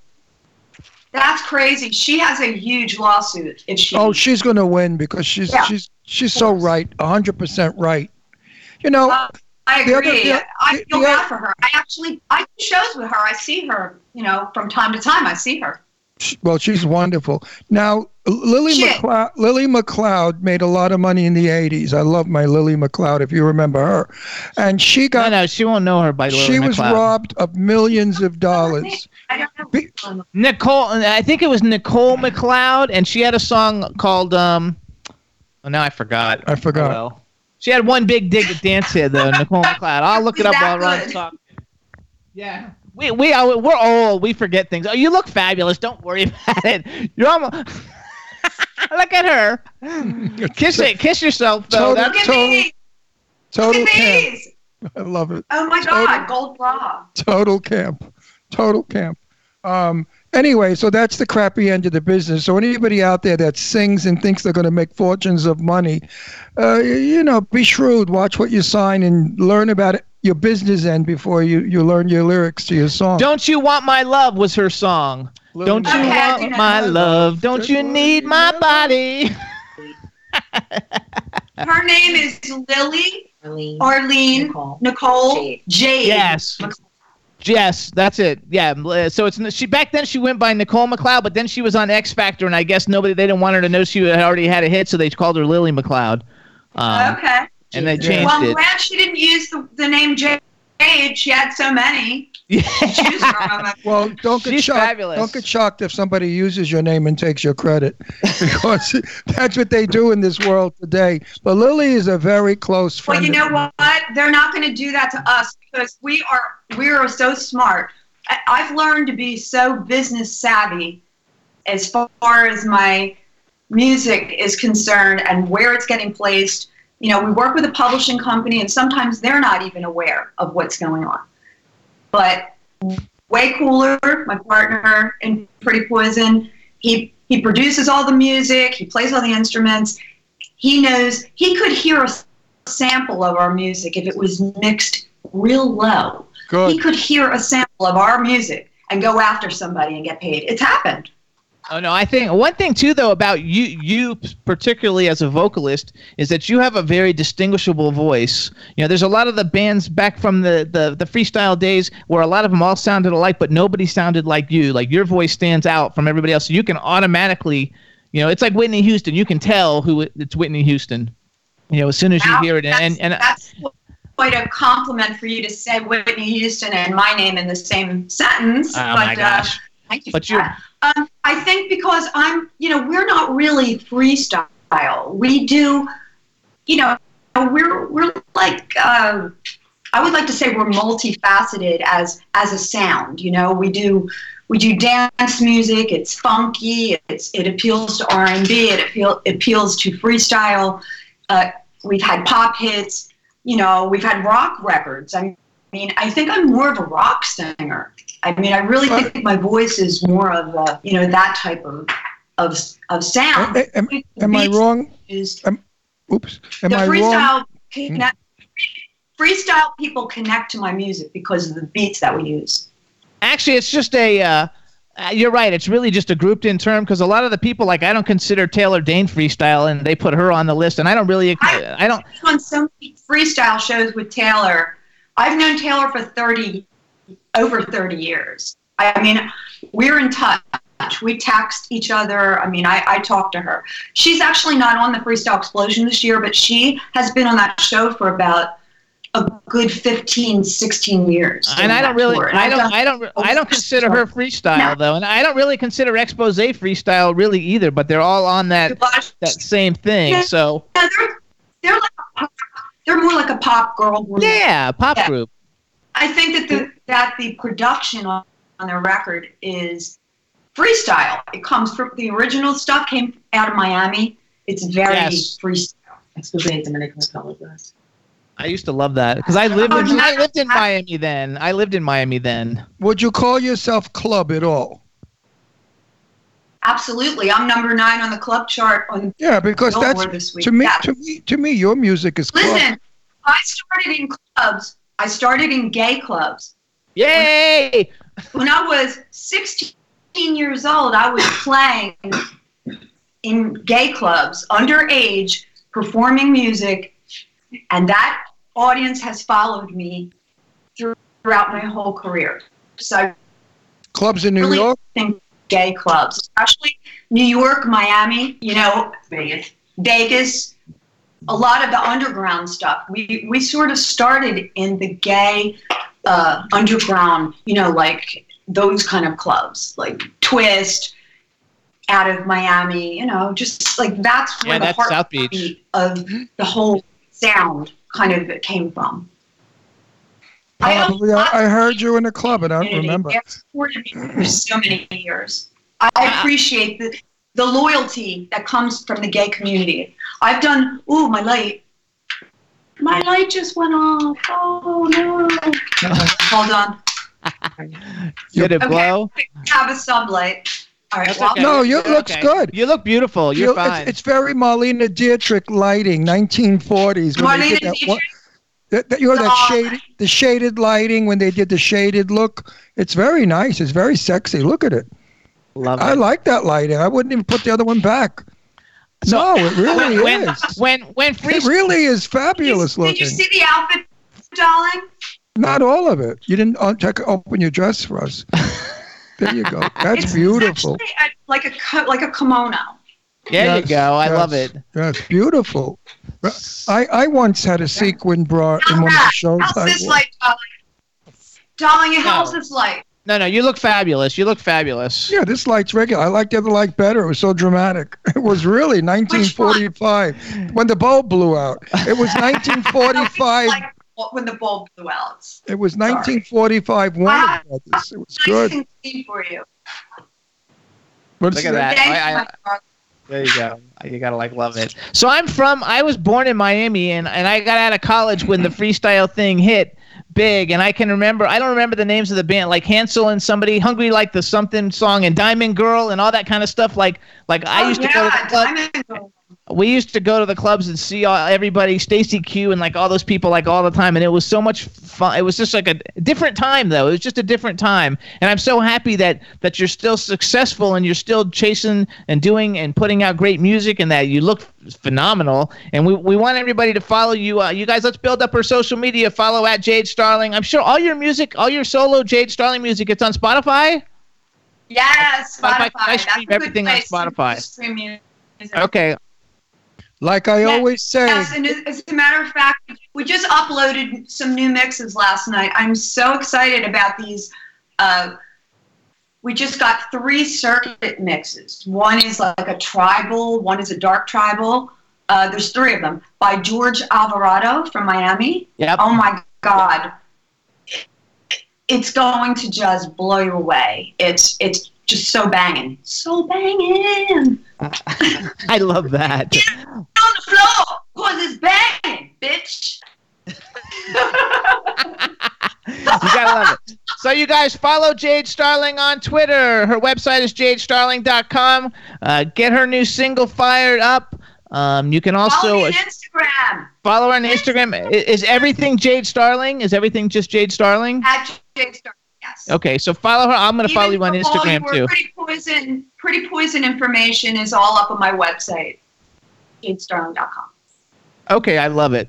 That's crazy. She has a huge lawsuit if she. Oh, she's gonna win because she's Yeah. she's she's so right, hundred percent right. You know, Uh, I the other- agree. the- I feel the bad oth- for her. I actually I do shows with her. I see her. You know, from time to time, I see her. well, she's wonderful. Now, Lily Shit. McCloud, Lily McCloud made a lot of money in the '80s. I love my Lily McCloud, if you remember her, and she got no, no she won't know her by Lily she was robbed of millions of dollars. I don't know. Be- Nicole, I think it was Nicole McCloud, and she had a song called um. Oh, now I forgot. I forgot. Oh, well. She had one big dig at dance here though, Nicole McCloud. I'll look it up that while Ron's talking. Yeah. We we are we're old. We forget things. Oh, you look fabulous. Don't worry about it. You're almost. look at her. Kiss it. Kiss yourself though. Total- Look That's at Total- these. Look Total at camp. I love it. Oh my Total- God, gold bra. Total camp. Total camp. Um, anyway, so that's the crappy end of the business. So anybody out there that sings and thinks they're going to make fortunes of money, uh, you, you know, be shrewd. Watch what you sign and learn about it, your business end before you, you learn your lyrics to your song. Don't you want my love was her song. Don't you Okay, want do my know. love? Don't you need my body? Her name is Lily Arlene. Arlene Nicole. Nicole Jade. Jade. Yes. Yes, that's it. Yeah, uh, so it's she back then she went by Nicole McCloud, but then she was on X Factor, and I guess nobody they didn't want her to know she had already had a hit, so they called her Lily McCloud. Um, Okay. and they Yeah. changed Well, I'm it. glad she didn't use the, the name Jade. She had so many to choose. Well, don't get She's shocked. fabulous. Don't get shocked if somebody uses your name and takes your credit, because that's what they do in this world today. But Lily is a very close friend. Well, you know what? They're not going to do that to us because we are we are so smart. I've learned to be so business savvy as far as my music is concerned and where it's getting placed. You know, we work with a publishing company, and sometimes they're not even aware of what's going on. But Whey Cooler, my partner in Pretty Poison, he he produces all the music, he plays all the instruments. He knows he could hear a sample of our music if it was mixed real low. He could hear a sample of our music and go after somebody and get paid. It's happened. Oh no, I think one thing too though about you you particularly as a vocalist is that you have a very distinguishable voice. You know, there's a lot of the bands back from the the, the freestyle days where a lot of them all sounded alike, but nobody sounded like you. Like your voice stands out from everybody else. So you can automatically, you know, it's like Whitney Houston. You can tell who it's Whitney Houston. You know, as soon as you hear it, and and, that's quite a compliment for you to say Whitney Houston and my name in the same sentence. oh but, my uh, gosh, thank you But that. Um, I think because I'm, you know, we're not really freestyle. We do, you know, we're we're like. Uh, I would like to say we're multifaceted as as a sound. You know, we do we do dance music. It's funky. It's it appeals to R and B. It appeal, appeals to freestyle. Uh, we've had pop hits. You know, we've had rock records. I mean, I think I'm more of a rock singer. I mean, I really think my voice is more of a, you know, that type of of of sound. A- Am, am I wrong? Is Oops. Am the I wrong? freestyle connect, freestyle people connect to my music because of the beats that we use. actually, it's just a. Uh, Uh, you're right. It's really just a grouped in term because a lot of the people, like I don't consider Taylor Dayne freestyle, and they put her on the list, and I don't really, I- I don't. on so many freestyle shows with Taylor. I've known Taylor for 30, over 30 years. I mean, we're in touch. We text each other. I mean, I, I talk to her. She's actually not on the Freestyle Explosion this year, but she has been on that show for about a good 15, 16 years. And I don't really, tour. And I I've don't, I don't, I don't consider her freestyle No. though, and I don't really consider Expose freestyle really either. But they're all on that that same thing. Yeah. So Yeah, they're, they're, like a pop, they're more like a pop girl group. yeah, pop Yeah. group. I think that the that the production on, on their record is freestyle. It comes from the original stuff came out of Miami. It's very Yes. freestyle. Expose Dominican Republic was. I used to love that because um, I lived, in, I lived in Miami then. I lived in Miami then. Would you call yourself club at all? Absolutely, I'm number nine on the club chart. On Yeah, because Billboard that's this week. to me. Yeah. To me, to me, your music is club. listen, I started in clubs. I started in gay clubs. Yay! When I was 16 years old, I was playing in gay clubs, underage, performing music, and that audience has followed me through- throughout my whole career. So I Clubs in New really York. think gay clubs, especially New York, Miami, you know, Vegas, Vegas, a lot of the underground stuff. We we sort of started in the gay uh, underground, you know, like those kind of clubs, like Twist, out of Miami, you know, just like that's where Yeah, the that's South Beach. of the whole sound kind of came from. I Probably, I, I heard you in a club, and I don't remember. They have supported me for so many years. I uh-huh. appreciate the, the loyalty that comes from the gay community. I've done, ooh, my light. My light just went off. Oh, no. Hold on. Did it Okay. blow? Have a sublight. All right. That's well, okay. No, you You're looks okay. good. You look beautiful. You're You- fine. It's, it's very Marlene Dietrich lighting, 1940s. when Marlene did that one- Dietrich? that, that- you know that shaded, the shaded lighting when they did the shaded look. It's very nice. It's very sexy. Look at it. Love I it. like that lighting. I wouldn't even put the other one back. So- no, it really when, is. when when free It really is fabulous Did looking. you see the outfit, darling? Not all of it. You didn't uh, check, open your dress for us. There you go. That's It's beautiful. actually a- like a like a kimono. there Yes, you go. I love it. That's beautiful. I, I once had a sequin bra in one of the shows How's this wore. light, darling? Darling, how's No. this light? No, no, you look fabulous. You look fabulous. Yeah, this light's regular. I like the other light better. It was so dramatic. It was really 1945 when the bulb blew out. It was 1945. Like when the bulb blew out. It was Sorry. 1945 Warner Wow. Brothers. It was Nice good. and for you. What's Look at that? that. I- I- There you go. You gotta like love it. So I'm from. I was born in Miami, and and I got out of college when the freestyle thing hit big. And I can remember. I don't remember the names of the band, like Hansel and somebody, Hungry Like the Something song, and Diamond Girl, and all that kind of stuff. Like like I Oh, used to go to the club. We used to go to the clubs and see all, everybody, Stacey Q, and like all those people, like all the time, and it was so much fun. It was just like a different time, though. It was just a different time, and I'm so happy that that you're still successful and you're still chasing and doing and putting out great music, and that you look phenomenal. And we, we want everybody to follow you. Uh, you guys, let's build up our social media. Follow at Jade Starling. I'm sure all your music, all your solo Jade Starling music, it's on Spotify. Yes, Spotify. I That's stream everything on Spotify. stream music. Okay. Like I Yeah. always say, Yes, and as as a matter of fact, we just uploaded some new mixes last night. I'm so excited about these. Uh, we just got three circuit mixes. One is like a tribal, one is a dark tribal. Uh, there's three of them by George Alvarado from Miami. Yep. Oh my God. It's going to just blow you away. It's it's just so banging. So banging. I love that. Get On the floor, cause it's banging, bitch. you gotta love it. So you guys follow Jade Starling on Twitter. Her website is jadestarling.com. Uh, get her new single fired up. Um, you can Follow also me on Instagram follow her on Instagram. I- Is everything Jade Starling? Is everything just Jade Starling? at Jade Star. Yes. Okay, so follow her. I'm gonna follow you on Instagram too. Pretty poison, pretty poison information is all up on my website, jadestarling.com. Okay, I love it.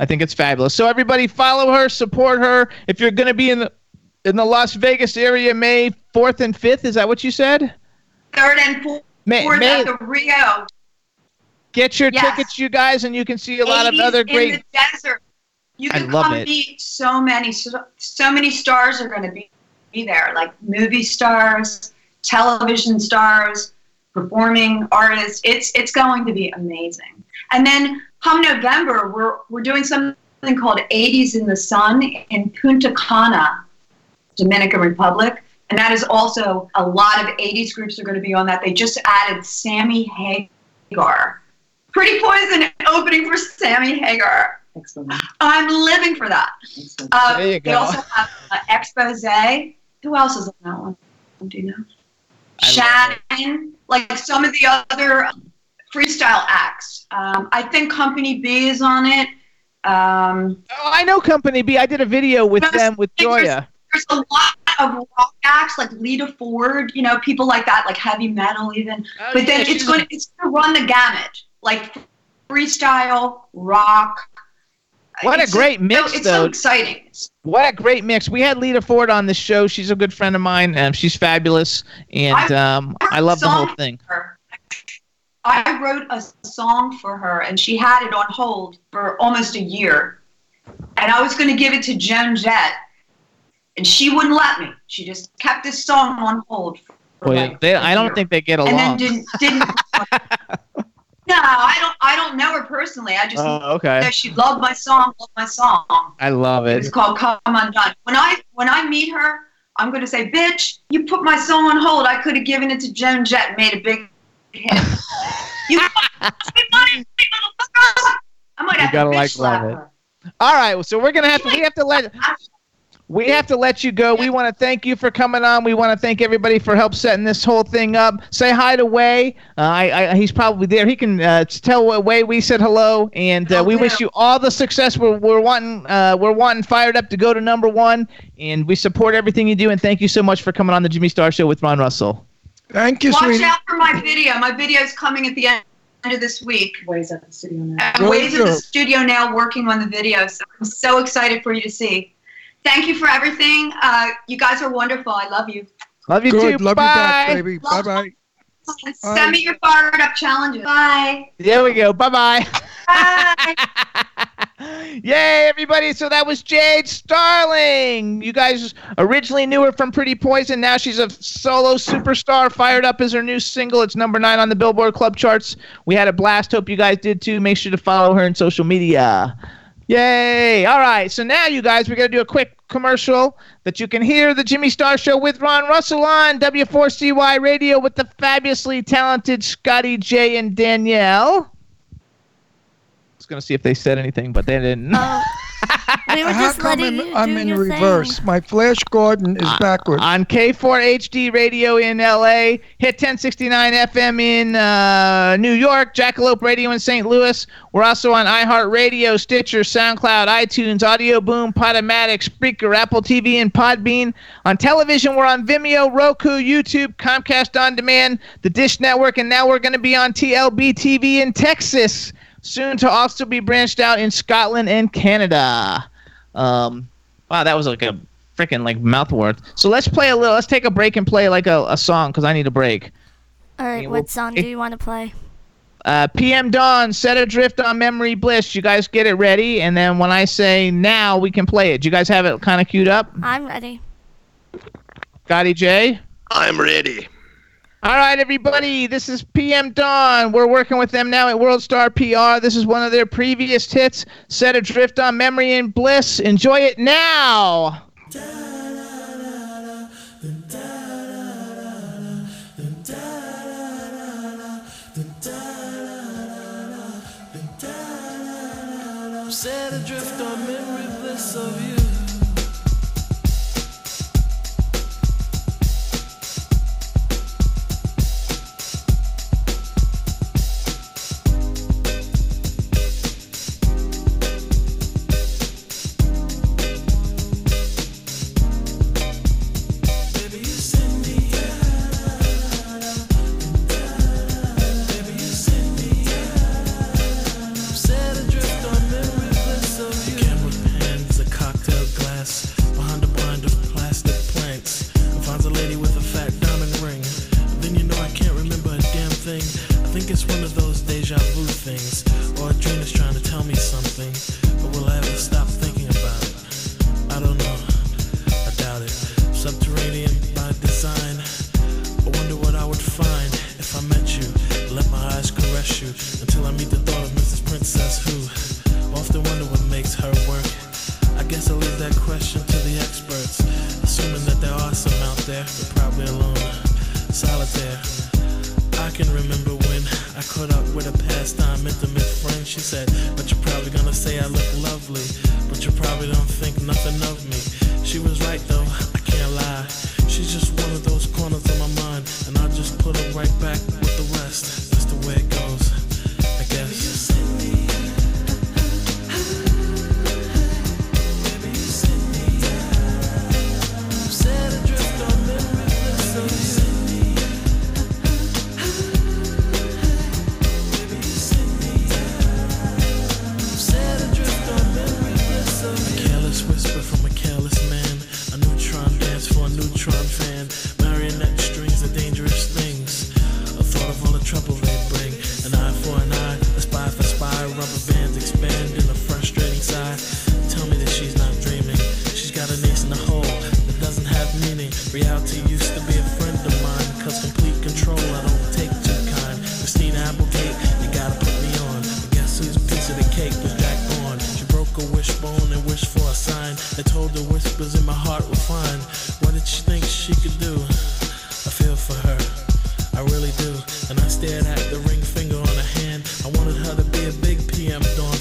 I think it's fabulous. So everybody, follow her, support her. If you're gonna be in the in the Las Vegas area, May fourth and fifth, is that what you said? Third and fourth May, at May the Rio. get your Yes. tickets, you guys, and you can see a lot of 80s other in the desert. You I can love come it. meet so many, so, so many stars are going to be, be there, like movie stars, television stars, performing artists. It's it's going to be amazing. And then come November, we're we're doing something called 80s in the Sun in Punta Cana, Dominican Republic. And that is also a lot of 80s groups are going to be on that. They just added Sammy Hagar. Pretty Poison opening for Sammy Hagar. Excellent. I'm living for that. Excellent. Uh, There you They also have uh, Expose. Who else is on that one? Do you know? I Shannon, like some of the other freestyle acts. Um, I think Company B is on it. Um, Oh, I know Company B. I did a video with Yes, them with Gioia. there's a lot of rock acts like Lita Ford, you know, people like that, like heavy metal even. Oh, but then it's going to it's going to run the gamut, like freestyle, rock. What a great so- mix, It's though. so exciting. What a great mix. We had Lita Ford on the show. She's a good friend of mine. Um, she's fabulous, and um, I love the whole thing. I wrote a song for her, and she had it on hold for almost a year. And I was going to give it to Joan Jett, and she wouldn't let me. She just kept this song on hold. For Boy, like they, I don't year. think they get And then along. didn't didn't. no, I don't. I don't know her personally. I just oh, know okay. she loved my song. Loved my song. I love It It's called "Come Undone." When I when I meet her, I'm going to say, "Bitch, you put my song on hold. I could have given it to Joan Jett, and made a big hit." you I might You have gotta to like slap love it. All right, so we're gonna have to. We have to let. We have to let you go. We want to thank you for coming on. We want to thank everybody for help setting this whole thing up. Say hi to Whey. Uh, I, I, he's probably there. He can uh, tell Whey we said hello, and uh, we wish you all the success. We're, we're wanting uh, we're wanting fired up to go to number one, and we support everything you do. And thank you so much for coming on the Jimmy Star Show with Ron Russell. Thank you, Watch sweetie. out for my video. My video is coming at the end of this week. Whey's at the studio now. I'm Good Whey's at the studio now working on the video, so I'm so excited for you to see. Thank you for everything. Uh, you guys are wonderful. I love you. Love you Good. too. Love Bye. you back, baby. Bye bye. Send me your fired up challenges. Bye. There we go. Bye bye. Bye. Yay, everybody. So that was Jade Starling. You guys originally knew her from Pretty Poison. Now she's a solo superstar. Fired Up is her new single. It's number nine on the Billboard Club charts. We had a blast. Hope you guys did too. Make sure to follow her on social media. Yay. All right. So now, you guys, we're going to do a quick commercial that you can hear the Jimmy Star Show with Ron Russell on W4CY Radio with the fabulously talented Scotty J and Danielle. I was going to see if they said anything, but they didn't. Oh, we were just come letting I'm, you I'm do in your reverse? Thing. My flash Gordon is backwards. on K4HD Radio in LA, Hit 1069 FM in uh, New York, Jackalope Radio in St. Louis. We're also on iHeartRadio, Stitcher, SoundCloud, iTunes, Audio Boom, Podomatic, Spreaker, Apple TV, and Podbean. On television, we're on Vimeo, Roku, YouTube, Comcast On Demand, the Dish Network, and now we're going to be on TLB TV in Texas. Soon to also be branched out in Scotland and Canada. Um, wow, that was like a freaking like mouth word. So let's play a little. Let's take a break and play like a, a song because I need a break. All right, what song do you want to play? Uh, PM Dawn, set adrift on memory bliss. You guys get it ready, and then when I say now, we can play it. Do you guys have it kind of queued up. I'm ready. Scotty J. I'm ready. All right, everybody. This is PM Dawn. We're working with them now at World Star PR. This is one of their previous hits, Set Adrift on Memory and Bliss. Enjoy it now. Set adrift on memory bliss of you. things.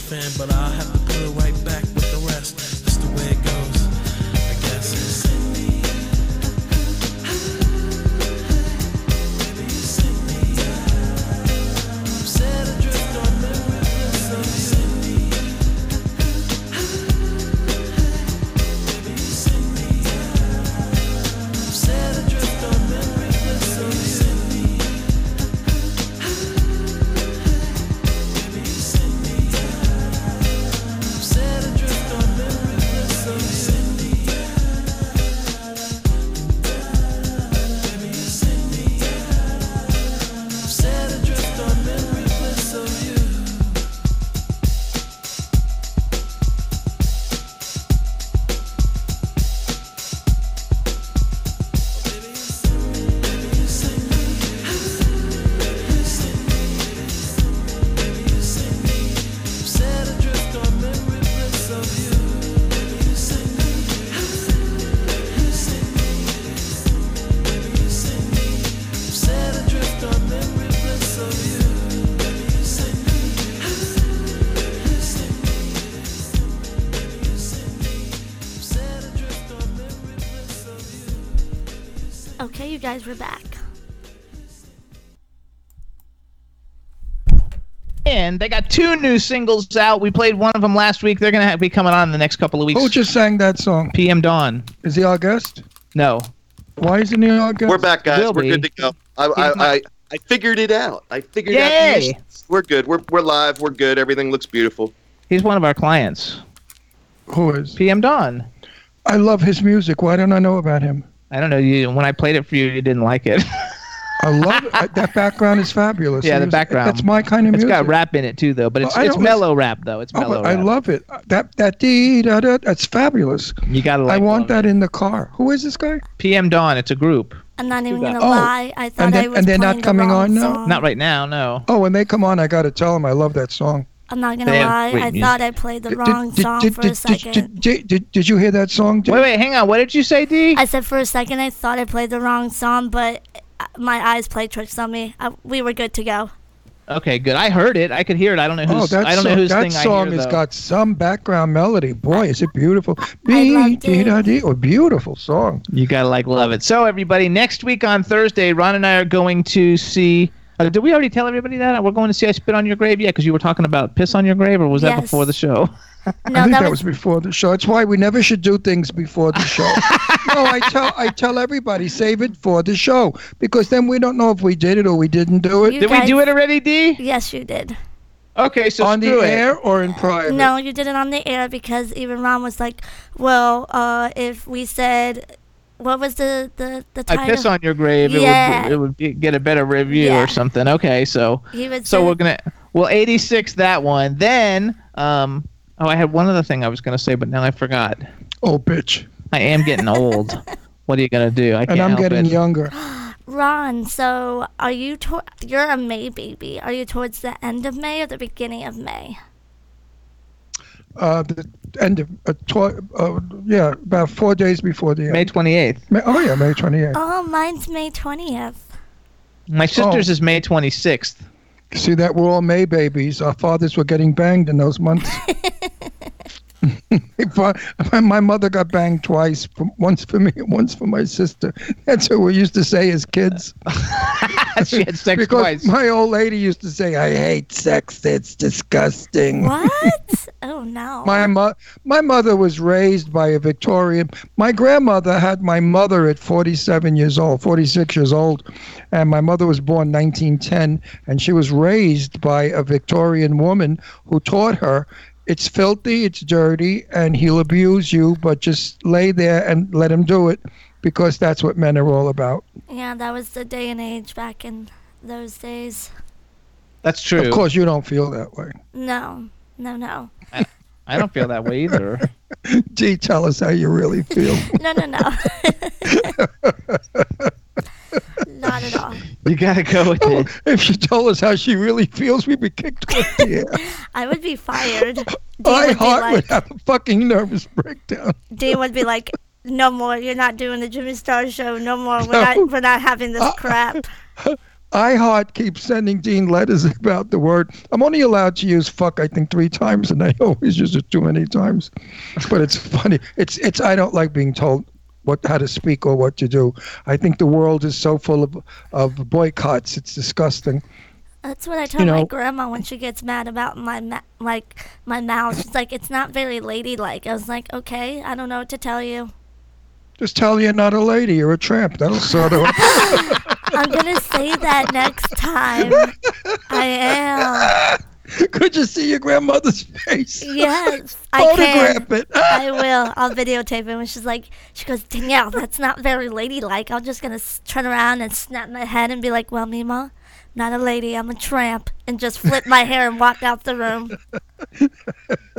Fan, but I'll have to guys, we're back. And they got two new singles out. We played one of them last week. They're gonna have, be coming on in the next couple of weeks. Who just sang that song? PM Dawn. Is he our guest? No. Why isn't he our guest? We're back, guys. Will We're be. good to go. I, I, not- I, I figured it out. I figured out. Yay! We're good. We're, we're live. We're good. Everything looks beautiful. He's one of our clients. Who is? PM Dawn. I love his music. Why don't I know about him? I don't know. You when I played it for you, you didn't like it. I love it. That background is fabulous. yeah, He the was- background. That's my kind of It's music. got rap in it too, though. But it's Oh, it's don't mellow rap though. It's Oh, mellow but I rap. love it. Uh, that that dee da da. That's fabulous. You gotta I want that in the car. Who is this guy? PM Dawn. It's a group. I'm not even gonna Oh, lie. I thought then- I was and they're not playing the coming on now? song. Not right now. No. Oh, when they come on, I got to tell them I love that song. I'm not gonna They have lie. great I thought I played the Did- wrong did- song did- for did- a second. Did, did, did, did you hear that song? Wait, wait, hang on. What did you say, D? I said for a second I thought I played the wrong song, but uh, my eyes played tricks on me. I, we were good to go. Okay, good. I heard it. I could hear it. I don't know Oh, who's. that I don't song, know whose that thing song I hear, has though. got some background melody. Boy, is it beautiful. I Be- loved dee- it. da- dee. Oh, beautiful song. You gotta like love it. So everybody, next week on Thursday, Ron and I are going to see. Uh, did we already tell everybody that we're going to see I Spit on Your Grave? Yeah, because you were talking about piss on your grave, or was that before the show? No, I think that, that was, was before the show. That's why we never should do things before the show. no, I tell I tell everybody save it for the show because then we don't know if we did it or we didn't do it You Did we do it already, D? yes, you did. Okay, so on the screw it. air or in private. No, you did it on the air because even Ron was like, "Well, uh, if we said, what was the the the title? I piss on your grave. Yeah. It would it would be, get a better review Yeah. or something. Okay, so He would so say- we're gonna well 86 that one. Then um oh I had one other thing I was gonna say, but now I forgot. Oh, bitch. I am getting old. What are you gonna do? I can't and I'm getting it. younger. Ron, so are you to- you're a May baby. Are you towards the end of May or the beginning of May? Uh, the end of uh, tw- uh, yeah, about four days before the end. May 28th. May, oh yeah, May 28th. Oh, mine's May 20th. My sister's Oh. is May 26th. See that we're all May babies. Our fathers were getting banged in those months. If I- my mother got banged twice, once for me and once for my sister. That's what we used to say as kids. she had sex because twice. my old lady used to say, "I hate sex. It's disgusting." What? oh no. My mo- my mother was raised by a Victorian. My grandmother had my mother at 47 years old, 46 years old, and my mother was born 1910, and she was raised by a Victorian woman who taught her. It's filthy, it's dirty, and he'll abuse you, but just lay there and let him do it because that's what men are all about. Yeah, that was the day and age back in those days. That's true. Of course, you don't feel that way. No, no, no. I don't feel that way either. Gee, tell us how you really feel. No, no, no. Not at all. You gotta go with it. if she told us how she really feels, we'd be kicked off the air. I would be fired. Dean My would heart like, would have a fucking nervous breakdown. Dean would be like, "No more. You're not doing the Jimmy Star show. No more. We're No. not. We're not having this Uh, crap." iHeart keeps sending Dean letters about the word. I'm only allowed to use fuck, I think, three times, and I always use it too many times. But it's funny. It's it's. I don't like being told what how to speak or what to do. I think the world is so full of of boycotts. It's disgusting. That's what I tell You my grandma when she gets mad about my ma- like my mouth. She's like, "It's not very ladylike." I was like, "Okay, I don't know what to tell you." Just tell you're not a lady. You're a tramp. That'll sort of. I'm gonna say that next time. I am. Could you see your grandmother's face? Yes, I can. Photograph it. I will. I'll videotape it when she's like, she goes, Danielle, that's not very ladylike. I'm just gonna turn around and snap my head and be like, well, Mima, not a lady, I'm a tramp, and just flip my hair and walk out the room.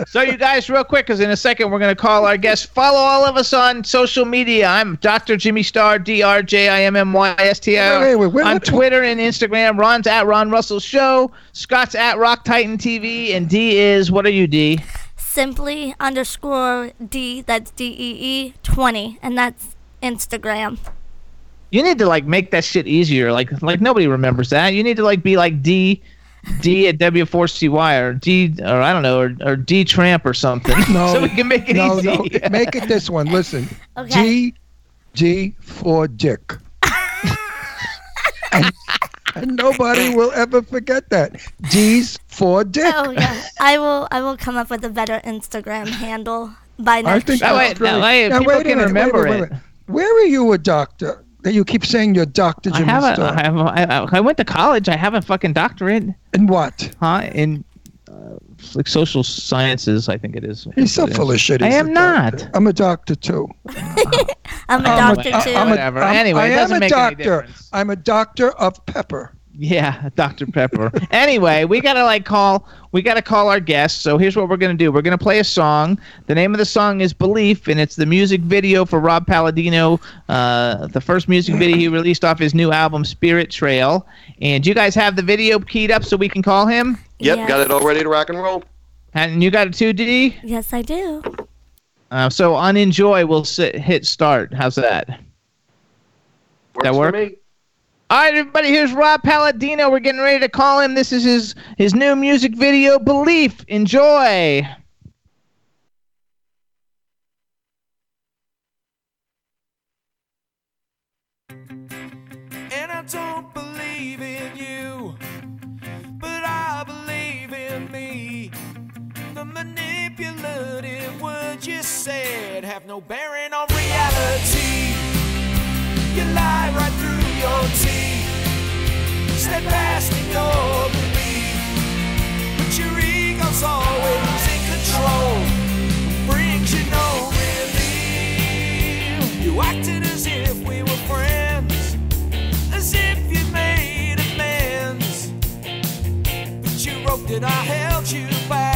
So, you guys, real quick, because in a second we're going to call our guest. Follow all of us on social media. I'm Dr. Jimmy Star, D R J I M M Y S T Wait, wait, O. wait, wait, On Twitter and Instagram. Ron's at Ron Russell Show. Scott's at Rock Titan TV. And D is, what are you, D? Simply underscore D, that's D E E 20, and that's Instagram. You need to like make that shit easier. Like like nobody remembers that. You need to like be like D D at W4CY or D or I don't know or, or D Tramp or something. No, so we can make it no, easy. no. Make it this one. Listen. Okay. G, G for Dick. and, and nobody will ever forget that. G's for Dick. Oh yeah, I will. I will come up with a better Instagram handle by I next think show. that's way- that really- way Now, people wait a can minute, wait, remember wait, wait, it. Where are you a doctor? That you keep saying you're Doctor I Jimmy have a, Star. I, have a, I, I went to college. I have a fucking doctorate, In what? huh? In uh, like social sciences, I think it is. He's so full of shit. I am not. doctor. I'm a doctor too. I'm a I'm doctor too. I'm a- Whatever. I'm- Anyway, I am a doctor. I'm a doctor of pepper. Yeah, Dr. Pepper. anyway, we gotta like call. We gotta call our guest. So here's what we're gonna do. We're gonna play a song. The name of the song is "Belief," and it's the music video for Rob Palladino. Uh, the first music video he released off his new album Spirit Trail. And you guys have the video keyed up so we can call him. Yep, Yes. got it all ready to rock and roll. And you got it too, D. Yes, I do. Uh, so on enjoy, we'll sit, hit start. How's that? Works That for work? All right, everybody. Here's Rob Palladino. We're getting ready to call him. This is his his new music video, "Belief." Enjoy. And I don't believe in you, but I believe in me. The manipulative words you said have no bearing on reality. You lie right through your teeth, that fast we go with. But your ego's always in control. Brings you no relief. You acted as if we were friends, as if you'd made amends. But you wrote that I held you back.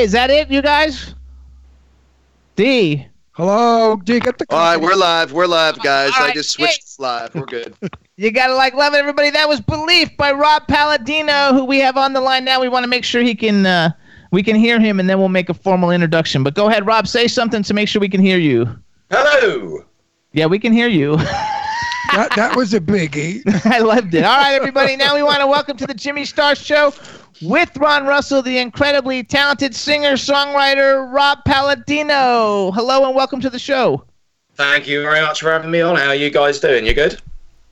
me. Yay! Is that it, you guys? D. Hello, D. Get the. All right, we're live. We're live, guys. All I just switched live. We're good. You gotta like love it, everybody. That was "Belief" by Rob Palladino, who we have on the line now. We want to make sure he can, uh, we can hear him, and then we'll make a formal introduction. But go ahead, Rob. Say something to make sure we can hear you. Hello. Yeah, we can hear you. That, that was a biggie. I loved it. All right, everybody. Now we want to welcome to the Jimmy Star Show with Ron Russell, the incredibly talented singer songwriter Rob Palladino. Hello and welcome to the show. Thank you very much for having me on. How are you guys doing? You good?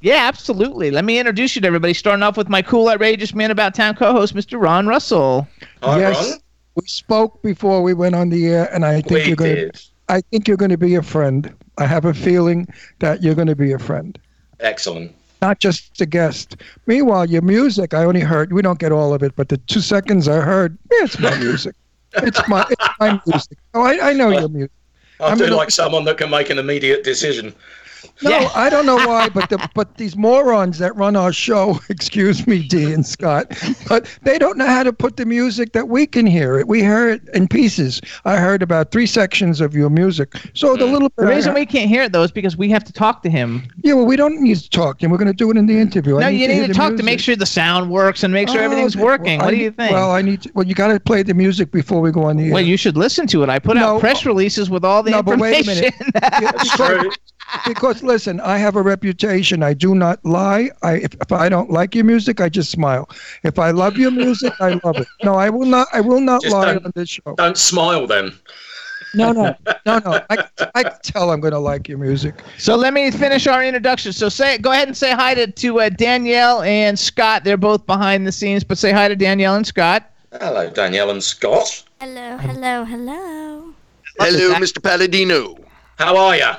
Yeah, absolutely. Let me introduce you to everybody. Starting off with my cool, outrageous man about town co-host, Mr. Ron Russell. Hi, yes, Ron. we spoke before we went on the air, and I think We you're going. to I think you're going to be a friend. I have a feeling that you're going to be a friend, Excellent. not just a guest. Meanwhile, your music, I only heard. We don't get all of it, but the two seconds I heard, yeah, it's my music. it's my it's my music. Oh, I, I know your music. I gonna- like someone that can make an immediate decision. No, Yeah. I don't know why, but the, but these morons that run our show, excuse me, D and Scott, but they don't know how to put the music that we can hear it. We hear it in pieces. I heard about three sections of your music, so the mm. little The bit. I reason we can't hear it though is because we have to talk to him. yeah, well, we don't need to talk to him. We're going to do it in the interview. I no, you need to the talk to make sure the sound works and make sure Oh, everything's okay. working. Well, what I do you think? Well, I need. To, well, you got to play the music before we go on the air. Well, you should listen to it. I put No. out press releases with all the No, but wait a minute. Yeah, because- because listen, I have a reputation. I do not lie. I if, if I don't like your music, I just smile. If I love your music, I love it. No, I will not. I will not Just lie on this show. Don't smile then. No, no, no, no. I, I can tell I'm going to like your music. So let me finish our introduction. So say, go ahead and say hi to, to uh, Danielle and Scott. They're both behind the scenes, but say hi to Danielle and Scott. Hello, Danielle and Scott. Hello, hello, hello. Hello, Mr. Palladino. How are you?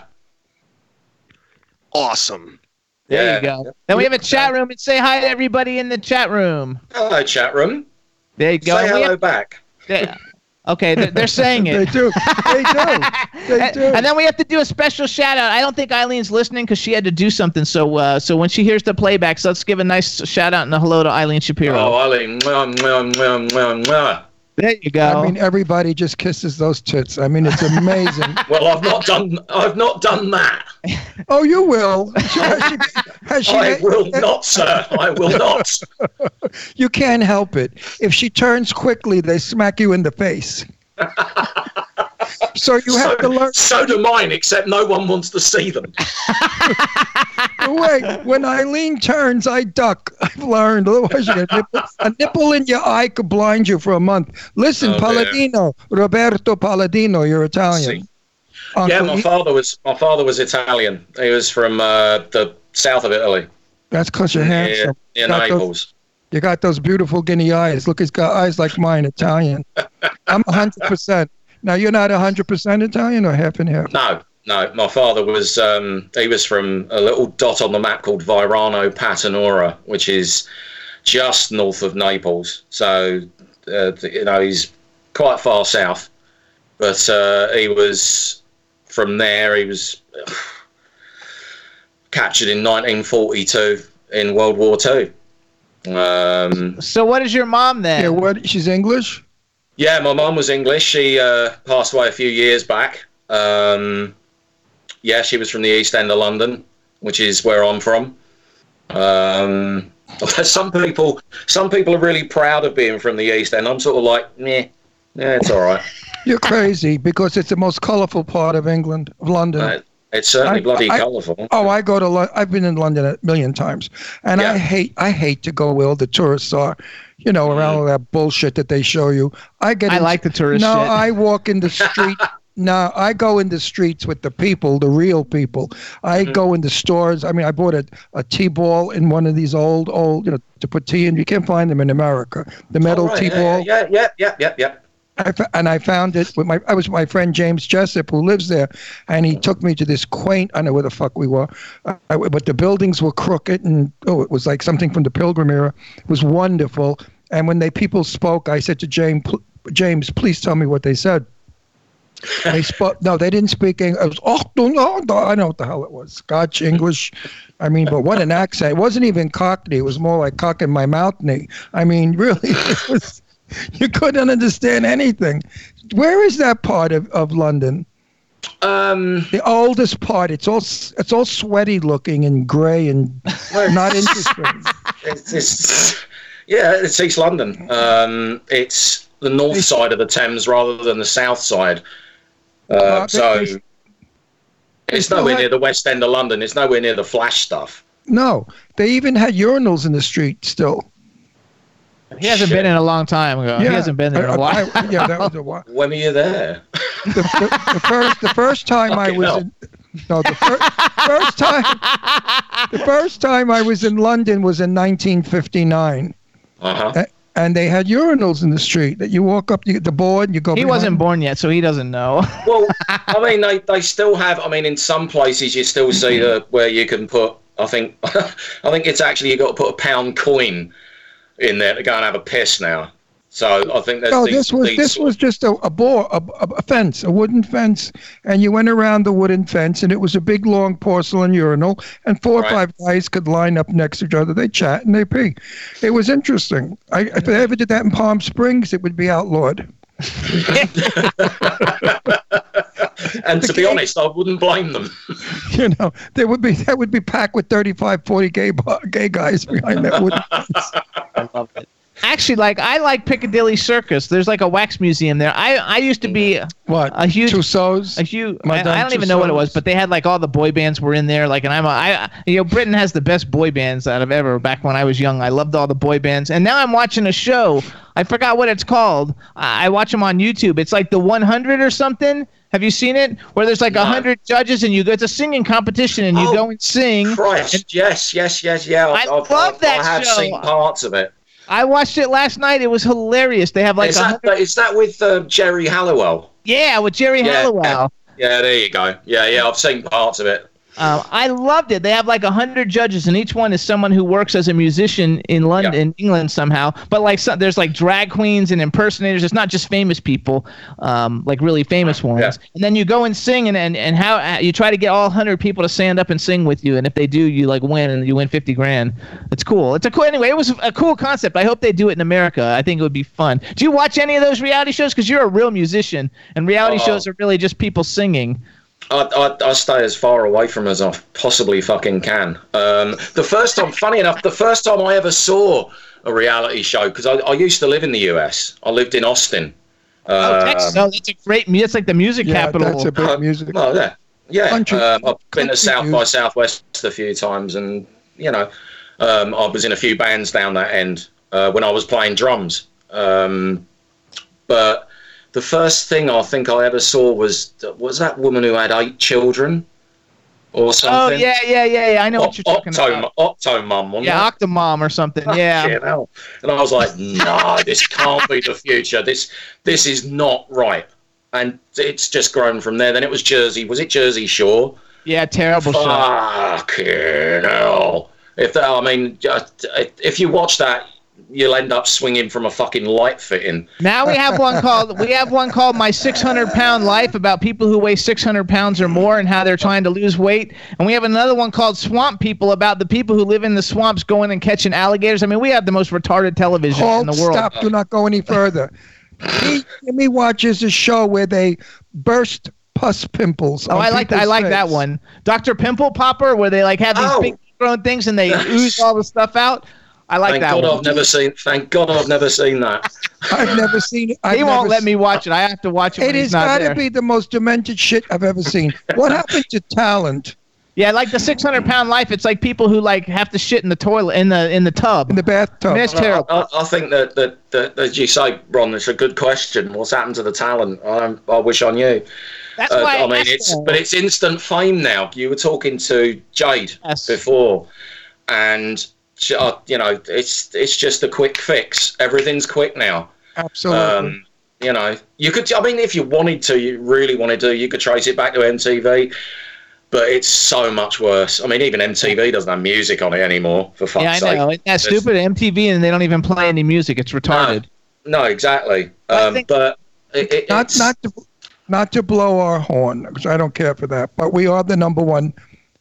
Awesome. There Yeah. you go. Then we have a chat room and say hi to everybody in the chat room. Hello, chat room. There you go. Say hello have- back. they- okay, they're, they're saying it. They do. They do. They And, do. and then we have to do a special shout out. I don't think Eileen's listening because she had to do something. So, uh, so when she hears the playbacks, let's give a nice shout out and a hello to Eileen Shapiro. Oh, Eileen. Mwah, mwah, mwah, mwah, mwah. There you go. I mean, everybody just kisses those tits. I mean, it's amazing. Well, I've not done. I've not done that. oh, you will. Has she- has she- I will not, sir. I will not. You can't help it. If she turns quickly, they smack you in the face. so you have so, to learn. So do mine, except no one wants to see them. Wait, when Eileen turns, I duck. I've learned. Otherwise, you get a nipple, a nipple in your eye could blind you for a month. Listen, Oh, dear. Roberto Palladino, you're Italian. yeah, my father was. My father was Italian. He was from uh, the south of Italy. That's because you're near, handsome. near Got Naples. You got those beautiful guinea eyes. Look, he's got eyes like mine, Italian. I'm 100%. Now, you're not 100% Italian or half and half? No, no. My father was. Um, he was from a little dot on the map called Virano Patanora, which is just north of Naples. So, uh, you know, he's quite far south. But uh, he was from there. He was captured in 1942 in World War Two. Um, so what is your mom then? Yeah, what? She's English? Yeah, my mum was English. She uh, passed away a few years back. Um, yeah, she was from the East End of London, which is where I'm from. Um, some people, some people are really proud of being from the East End. I'm sort of like, meh, yeah, it's all right. You're crazy because it's the most colorful part of England, of London. Uh, it's certainly I- bloody I- colourful. Oh, I go to. Lo- I've been in London a million times, and I hate. I hate to go where all the tourists are. You know, around all that bullshit that they show you. I get. I in- like the tourists. No, shit. I walk in the street. no, I go in the streets with the people, the real people. I Mm-hmm. go in the stores. I mean, I bought a, a tea ball in one of these old, old, you know, to put tea in. You can't find them in America. The metal All right, tea yeah, ball. Yeah, yeah, yeah, yeah, yeah. I and I found it with my. I was with my friend James Jessup who lives there, and he took me to this quaint. I don't know where the fuck we were, uh, but the buildings were crooked, and oh, it was like something from the Pilgrim era. It was wonderful. And when they people spoke, I said to James, James, please tell me what they said. They spoke. No, they didn't speak English. It was oh no, no, I know what the hell it was. Scotch English. I mean, but what an accent! It wasn't even Cockney. It was more like cock in my mouth. I mean, really, it was. You couldn't understand anything. Where is that part of, of London? Um, the oldest part. It's all it's all sweaty looking and grey and not interesting. It's, it's yeah, it's East London. Um, it's the north side of the Thames rather than the south side. Uh, Uh, so they- it's nowhere have- near the West End of London. It's nowhere near the flash stuff. No, they even had urinals in the street still. He hasn't been in a long time ago. He hasn't been there in I- a while. I- yeah, that was a while. When were you there? The, the, the first the first time I was hell. in, no the fir- first time the first time I was in London was in 1959. Uh-huh. A- And they had urinals in the street that you walk up you, the board and you go. He behind- wasn't born yet, so he doesn't know. Well, I mean, they, they still have. I mean, in some places you still see the where you can put. I think I think it's actually you got to put a pound coin in there to go and have a piss now. So I think that's oh, No, these, this was this was just a a, bore, a a fence, a wooden fence, and you went around the wooden fence, and it was a big long porcelain urinal, and four or five guys could line up next to each other. They chat and they pee. It was interesting. I, if they ever did that in Palm Springs, it would be outlawed. and to be honest, I wouldn't blame them. You know, there would be that would be packed with 35, 40 gay gay guys behind that wooden fence. I love it. Actually, like I like Piccadilly Circus. There's like a wax museum there. I I used to be What? a huge Tussauds? a huge. I, Madame I don't even know what it was, but they had like all the boy bands were in there. Like, and I'm a, I you know Britain has the best boy bands out of ever. Back when I was young, I loved all the boy bands, and now I'm watching a show. I forgot what it's called. I, I watch them on YouTube. It's like the 100 or something. Have you seen it? Where there's like a No. hundred judges and you go. It's a singing competition and you Oh, go and sing. Christ, yes, yes, yes, yeah. I I've, love I've, that I have show. seen parts of it. I watched it last night. It was hilarious. They have like is, that, is that with uh, Geri Halliwell? yeah with Geri Yeah. Halliwell. Yeah, there you go. Yeah, yeah, I've seen parts of it. Um, I loved it. They have like a hundred judges, and each one is someone who works as a musician in London, in England somehow. But like, some, there's like drag queens and impersonators. It's not just famous people, um, like really famous ones. And then you go and sing, and and, and how uh, you try to get all hundred people to stand up and sing with you. And if they do, you like win, and you win fifty grand. It's cool. It's a cool. Anyway, it was a cool concept. I hope they do it in America. I think it would be fun. Do you watch any of those reality shows? Because you're a real musician, and reality Oh. shows are really just people singing. I, I, I stay as far away from as I possibly fucking can. Um, the first time, funny enough, the first time I ever saw a reality show, because I, I used to live in the US. I lived in Austin. Oh, Um, Texas. Oh, that's a great. mu- It's like the music Yeah, capital. that's a big music. Oh yeah, yeah. Um, I've been country to South by. Southwest a few times, and you know, um, I was in a few bands down that end uh, when I was playing drums. Um, but the first thing I think I ever saw was was that woman who had eight children, or Oh something. yeah, yeah, yeah, yeah. I know what you're talking Octo, about. Octo Mum, Yeah, it? Octomom or something. Fucking Yeah. And I was like, no, this can't be the future. This this is not right. And it's just grown from there. Then it was Jersey. Was it Jersey Shore? Yeah, terrible show. Fucking hell. If that, I mean, if you watch that, you'll end up swinging from a fucking light fitting. Now we have one called we have one called My 600 Pound Life about people who weigh 600 pounds or more and how they're trying to lose weight. And we have another one called Swamp People about the people who live in the swamps going and catching alligators. I mean, we have the most retarded television in the world. stop. Do not go any further. he, Jimmy watches a show where they burst pus pimples. Oh, I like that. I people's like that one. Dr. Pimple Popper, where they like have these Oh. big grown things and they ooze all the stuff out. I like thank that God one. I've never seen. Thank God I've never seen that. I've never seen it. I've he won't let me watch it. I have to watch it. It has got to be the most demented shit I've ever seen. What happened to talent Yeah, like the 600 pound life. It's like people who like have to shit in the toilet in the in the tub. in the bathtub? I mean, it's I, terrible. I, I think that, that, that, as you say, Ron, it's a good question. What's happened to the talent? I, I wish I knew. That's Uh, why I mean, asked it's them. but it's instant fame now. You were talking to Jade Yes. before, and she- you know, it's it's just a quick fix. Everything's quick now. Absolutely. Um, you know, you could. I mean, if you wanted to, you really wanted to, do, you could trace it back to MTV. But it's so much worse. I mean, even MTV doesn't have music on it anymore. For fuck's yeah, I sake. know. It's that stupid MTV, and they don't even play any music. It's retarded. No, exactly. Um, but it, it, not it's- not to not to blow our horn because I don't care for that, but we are the number one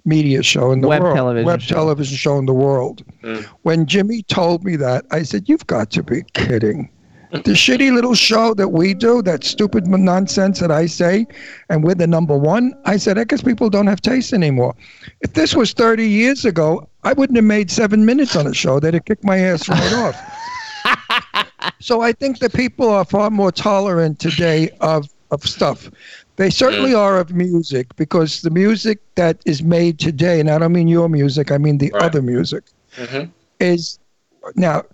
media show in the Web world, television web show. television show in the world. Mm. When Jimmy told me that, I said, "You've got to be kidding." The shitty little show that we do, that stupid nonsense that I say, and we're the number one. I said, I guess people don't have taste anymore. If this was 30 years ago, I wouldn't have made seven minutes on a show. They'd have kicked my ass right off. So I think that people are far more tolerant today of, of stuff. They certainly are of music because the music that is made today, and I don't mean your music, I mean the Right. other music, Mhm. is now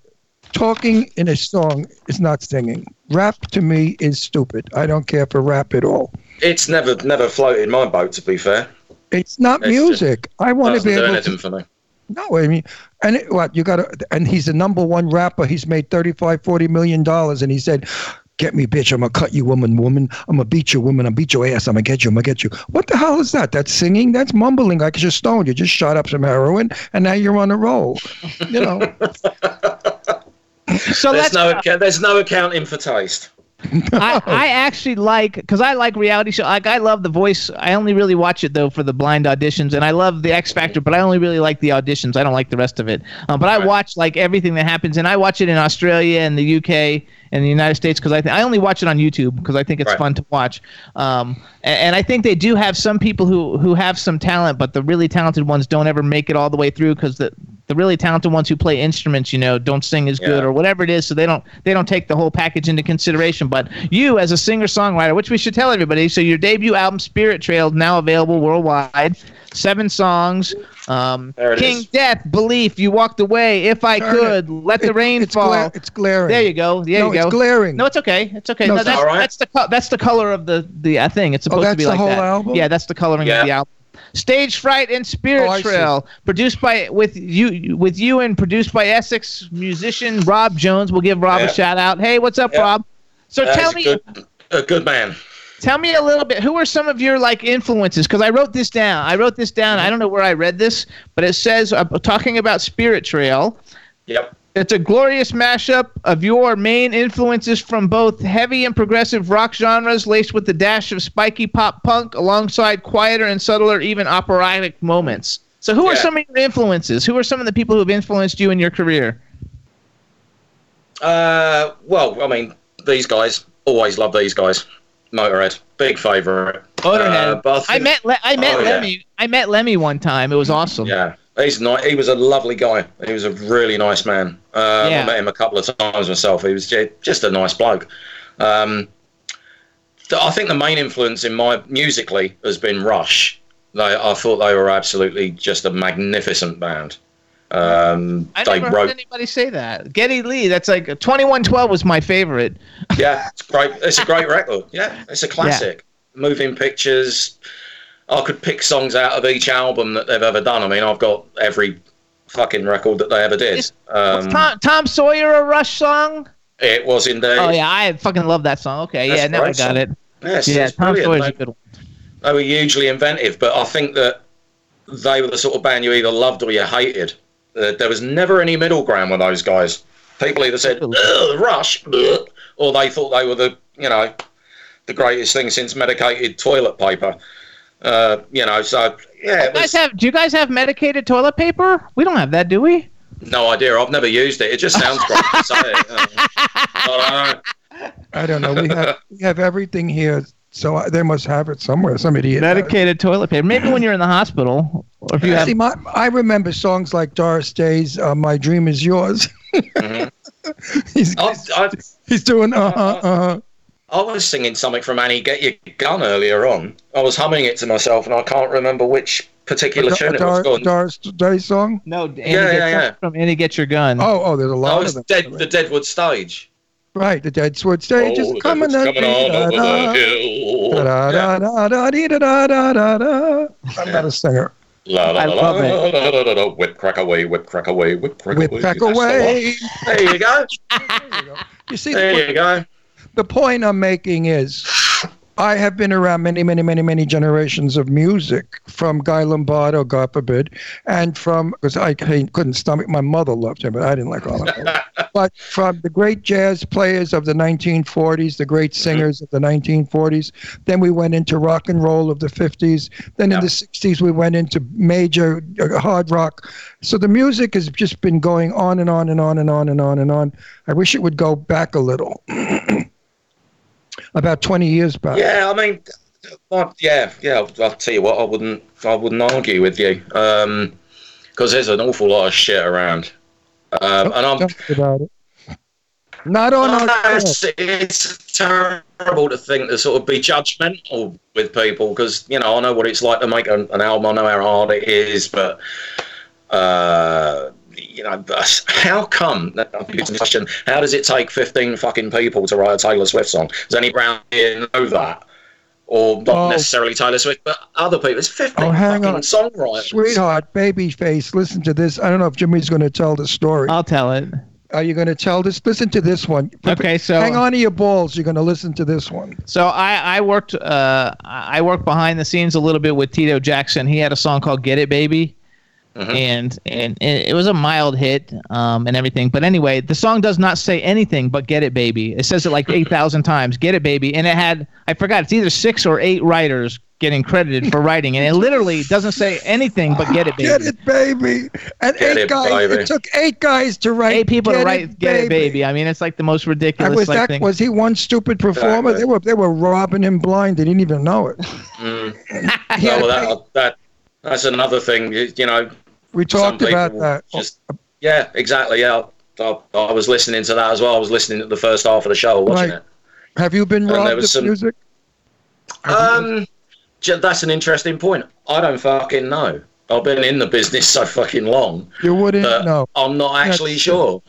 talking in a song is not singing. Rap to me is stupid. I don't care for rap at all. It's never never floated my boat. To be fair, It's not It's just- music. I want to be able anything to. for me. No, I mean, and it, what you got to, and he's the number one rapper. He's made 35, 40 million dollars, and he said, "Get me, bitch! I'm gonna cut you, woman, woman. I'm gonna beat you, woman. I'm gonna beat your ass. I'm gonna get you. I'm gonna get you." What the hell is that? That's singing. That's mumbling like you're stoned. You just shot up some heroin, and now you're on a roll. You know, So There's no acca- there's no accounting for taste. I, I actually like because I like reality show. Like I love the voice. I only really watch it though for the blind auditions, and I love the X Factor. But I only really like the auditions. I don't like the rest of it. Um, but I watch like everything that happens, and I watch it in Australia and the UK and the United States because I th- I only watch it on YouTube because I think it's Right. fun to watch. Um, and, and I think they do have some people who who have some talent, but the really talented ones don't ever make it all the way through because the the really talented ones who play instruments, you know, don't sing as good or whatever it is, so they don't they don't take the whole package into consideration. But you, as a singer songwriter, which we should tell everybody, so your debut album Spirit Trail now available worldwide, seven songs. Um, King is. Death, Belief, You Walked Away, If I Turn Could, Let the It- Rain it's Fall. gla- it's glaring. There you go. There no, you go. it's glaring. No, it's okay. It's okay. No, No, that's all right. that's the co- that's the color of the the uh, thing. It's supposed to that's be the like whole that. album? Yeah, that's the coloring Yeah. of the album. Stage Fright and Spirit Oh, Trail, produced by with you with you and produced by Essex musician Rob Jones. We'll give Rob Yeah. a shout out. Hey, what's up, Yeah. Rob? So That's tell a me, good, a good man. Tell me a little bit. Who are some of your like influences? Because I wrote this down. I wrote this down. I don't know where I read this, but it says uh, talking about Spirit Trail. Yep. It's a glorious mashup of your main influences from both heavy and progressive rock genres, laced with a dash of spiky pop punk, alongside quieter and subtler, even operatic moments. So, who are some of your influences? Who are some of the people who have influenced you in your career? Uh, well, I mean, these guys always love these guys. Motorhead, big favourite. Motorhead. Uh, I think- met Le- I met Oh, yeah. Lemmy. I met Lemmy one time. It was awesome. Yeah, he's not. He was a lovely guy. He was a really nice man. Um, Yeah. I met him a couple of times myself. He was just a nice bloke. Um, I think the main influence in my musically has been Rush. They, I thought they were absolutely just a magnificent band. Um, I they never heard anybody say that. Geddy Lee. That's like 2112 was my favorite. yeah, it's great. It's a great record. Yeah, it's a classic. Moving pictures. I could pick songs out of each album that they've ever done. I mean, I've got every fucking record that they ever did. Um, Tom, Tom Sawyer a Rush song? It was indeed. Oh yeah, I fucking love that song. Okay, That's yeah, now I got it. Yes, yeah, Tom brilliant. Sawyer's a They- good one. They were hugely inventive, but I think that they were the sort of band you either loved or you hated. Uh, there was never any middle ground with those guys. People either said Rush, ugh," or they thought they were the you know the greatest thing since medicated toilet paper. Uh, you know, so yeah, it You guys was, have, do you guys have medicated toilet paper? We don't have that, do we? no idea. I've never used it. It just sounds great to say it. Uh, I don't know. I don't know. We have we have everything here, so I, they must have it somewhere. Some idiot. Medicated toilet paper. Maybe when you're in the hospital, or if you have. See, my, I remember songs like Doris Day's uh, "My Dream Is Yours." Mhm. he's, I, I, he's doing uh huh uh huh. I was singing something from Annie Get Your Gun earlier on. I was humming it to myself, and I can't remember which particular tune it was. Go on. Doris Day song. No, Andy Yeah, yeah, yeah. From Annie get your gun. Oh, oh, there's a Oh, lot it's of them. dead, the Deadwood stage. Right, the Deadwood stage Oh, is the coming. Deadwood's coming on over the Da, hill. da, Yeah. da, da, dee, da, da, da, da, da. I'm not a singer. La, la, I la, love la, it. la, la, la, la, Whip crack away, whip crack away, whip crack Whip away. back That's the away. one. There you go. You see, There the, you go. The point I'm making is I have been around many, many, many, many generations of music from Guy Lombardo, God forbid, and from, because I couldn't stomach, my mother loved him, but I didn't like all of it. but from the great jazz players of the 1940s, the great singers of the 1940s. Then we went into rock and roll of the 50s. Then in the 60s, we went into major uh, hard rock. So the music has just been going on and on and on and on and on and on. I wish it would go back a little. About 20 years back. Yeah, I mean, yeah, yeah. I'll, I'll tell you what, I wouldn't, I wouldn't argue with you, because there's an awful lot of shit around, um, and I'm. About it. Not on our show. it's, it's terrible to think to sort of be judgmental with people because you know I know what it's like to make an, an album. I know how hard it is, but uh, you know, how come? I'll use the question. How does it take fifteen fucking people to write a Taylor Swift song? Does any Brown here know that? Or not Oh. necessarily Taylor Swift, but other people. It's fifteen Oh, hang fucking on. songwriters. Sweetheart, babyface, listen to this. I don't know if Jimmy's going to tell the story. I'll tell it. Are you going to tell this? Listen to this one. Okay, so Hang on to your balls. You're going to listen to this one. So I, I worked uh, I worked behind the scenes a little bit with Tito Jackson. He had a song called "Get It, Baby," Mhm. and and it it was a mild hit um, and everything. But anyway, the song does not say anything but "Get It, Baby." It says it like eight thousand times. "Get It, Baby," and it had I forgot it's either six or eight writers getting credited for writing, and it literally doesn't say anything but "Get It, Baby." Get it, baby. And Get eight it, guys. baby. It took eight guys to write. Eight people Get to write "Get It, Baby." I mean, it's like the most And ridiculous was like that thing. was he one stupid performer? Exactly. They were they were robbing him blind. They didn't even know it. Mm. Well, that, that that's another thing. You, you know, we talked about that. Just, yeah, exactly. Yeah, I, I was listening to that as well. I was listening to the first half of the show, watching Right. Have you been And there robbed was of some- music? it. Um, ju- that's an interesting point. I don't fucking know. I've been in the business so fucking long You wouldn't know. I'm not actually That's- sure.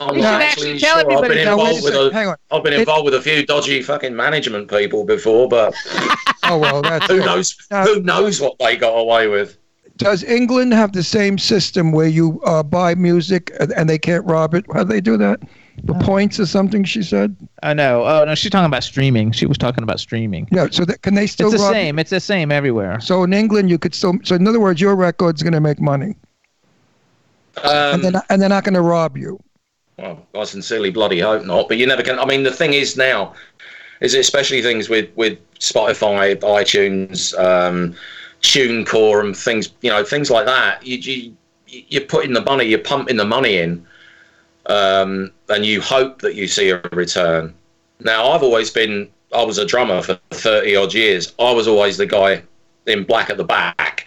I'm you not actually, actually tell sure. I've been that Now, wait a involved with second. a, Hang on. I've been It- involved with a few dodgy fucking management people before, but Oh well, that's who it. knows? Now- Who knows what they got away with? Does England have the same system where you uh, buy music and, and they can't rob it? How do they do that? The points or something. She said. Oh know. oh no, she's talking about streaming. She was talking about streaming. Yeah. So that, can they still? It's the rob- same. It's the same everywhere. So in England, you could still. So in other words, your record's going to make money, Um, and they're not, and they're not going to rob you. Well, I sincerely bloody hope not. But you never can. I mean, the thing is now, is especially things with with Spotify, iTunes, um, TuneCore, and things. You know, things like that. You, you you're putting the money, you're pumping the money in, um, and you hope that you see a return. Now, I've always been. I was a drummer for thirty odd years. I was always the guy in black at the back.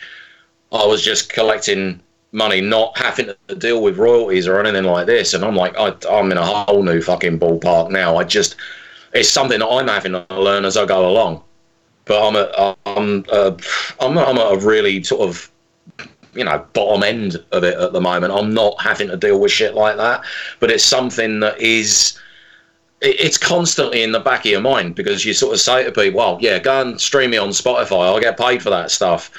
I was just collecting money, not having to deal with royalties or anything like this. And I'm like, I, I'm in a whole new fucking ballpark now. I just, it's something that I'm having to learn as I go along. But I'm a, I'm, a, I'm, a, I'm a really sort of, you know, bottom end of it at the moment. I'm not having to deal with shit like that. But it's something that is, it's constantly in the back of your mind because you sort of say to people, well, yeah, go and stream me on Spotify. I'll get paid for that stuff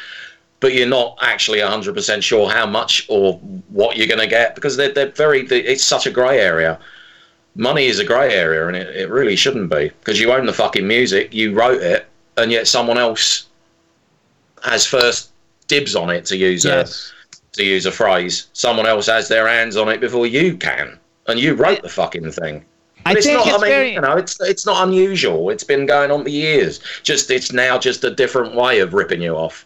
but you're not actually 100% sure how much or what you're going to get because they're, they're very it's such a grey area money is a grey area and it, it really shouldn't be because you own the fucking music you wrote it and yet someone else has first dibs on it to use Yes. a to use a phrase someone else has their hands on it before you can and you wrote the fucking thing I it's think not. it's I mean, very- you know, it's it's not unusual. It's been going on for years. Just it's now just a different way of ripping you off.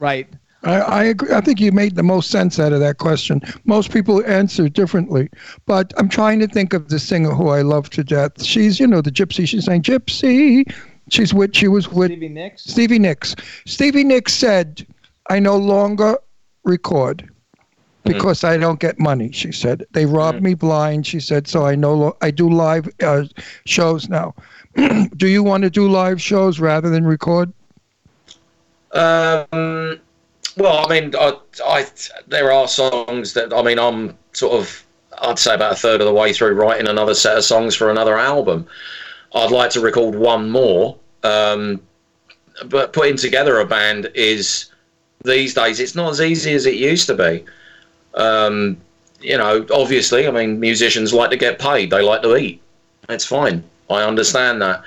Right. I, I agree. I think you made the most sense out of that question. Most people answer differently, but I'm trying to think of the singer who I love to death. She's, you know, the gypsy. She's saying gypsy. She's with. She was with Stevie Nicks. Stevie Nicks. Stevie Nicks said, "I no longer record because I don't get money." She said, "They robbed me blind." She said, "So I no lo- I do live uh, shows now." do you want to do live shows rather than record? Um, well, I mean, I, I, there are songs that I mean, I'm sort of, I'd say about a third of the way through writing another set of songs for another album. I'd like to record one more, um, but putting together a band is these days it's not as easy as it used to be. Um, you know, obviously, I mean, musicians like to get paid; they like to eat. That's fine. I understand that,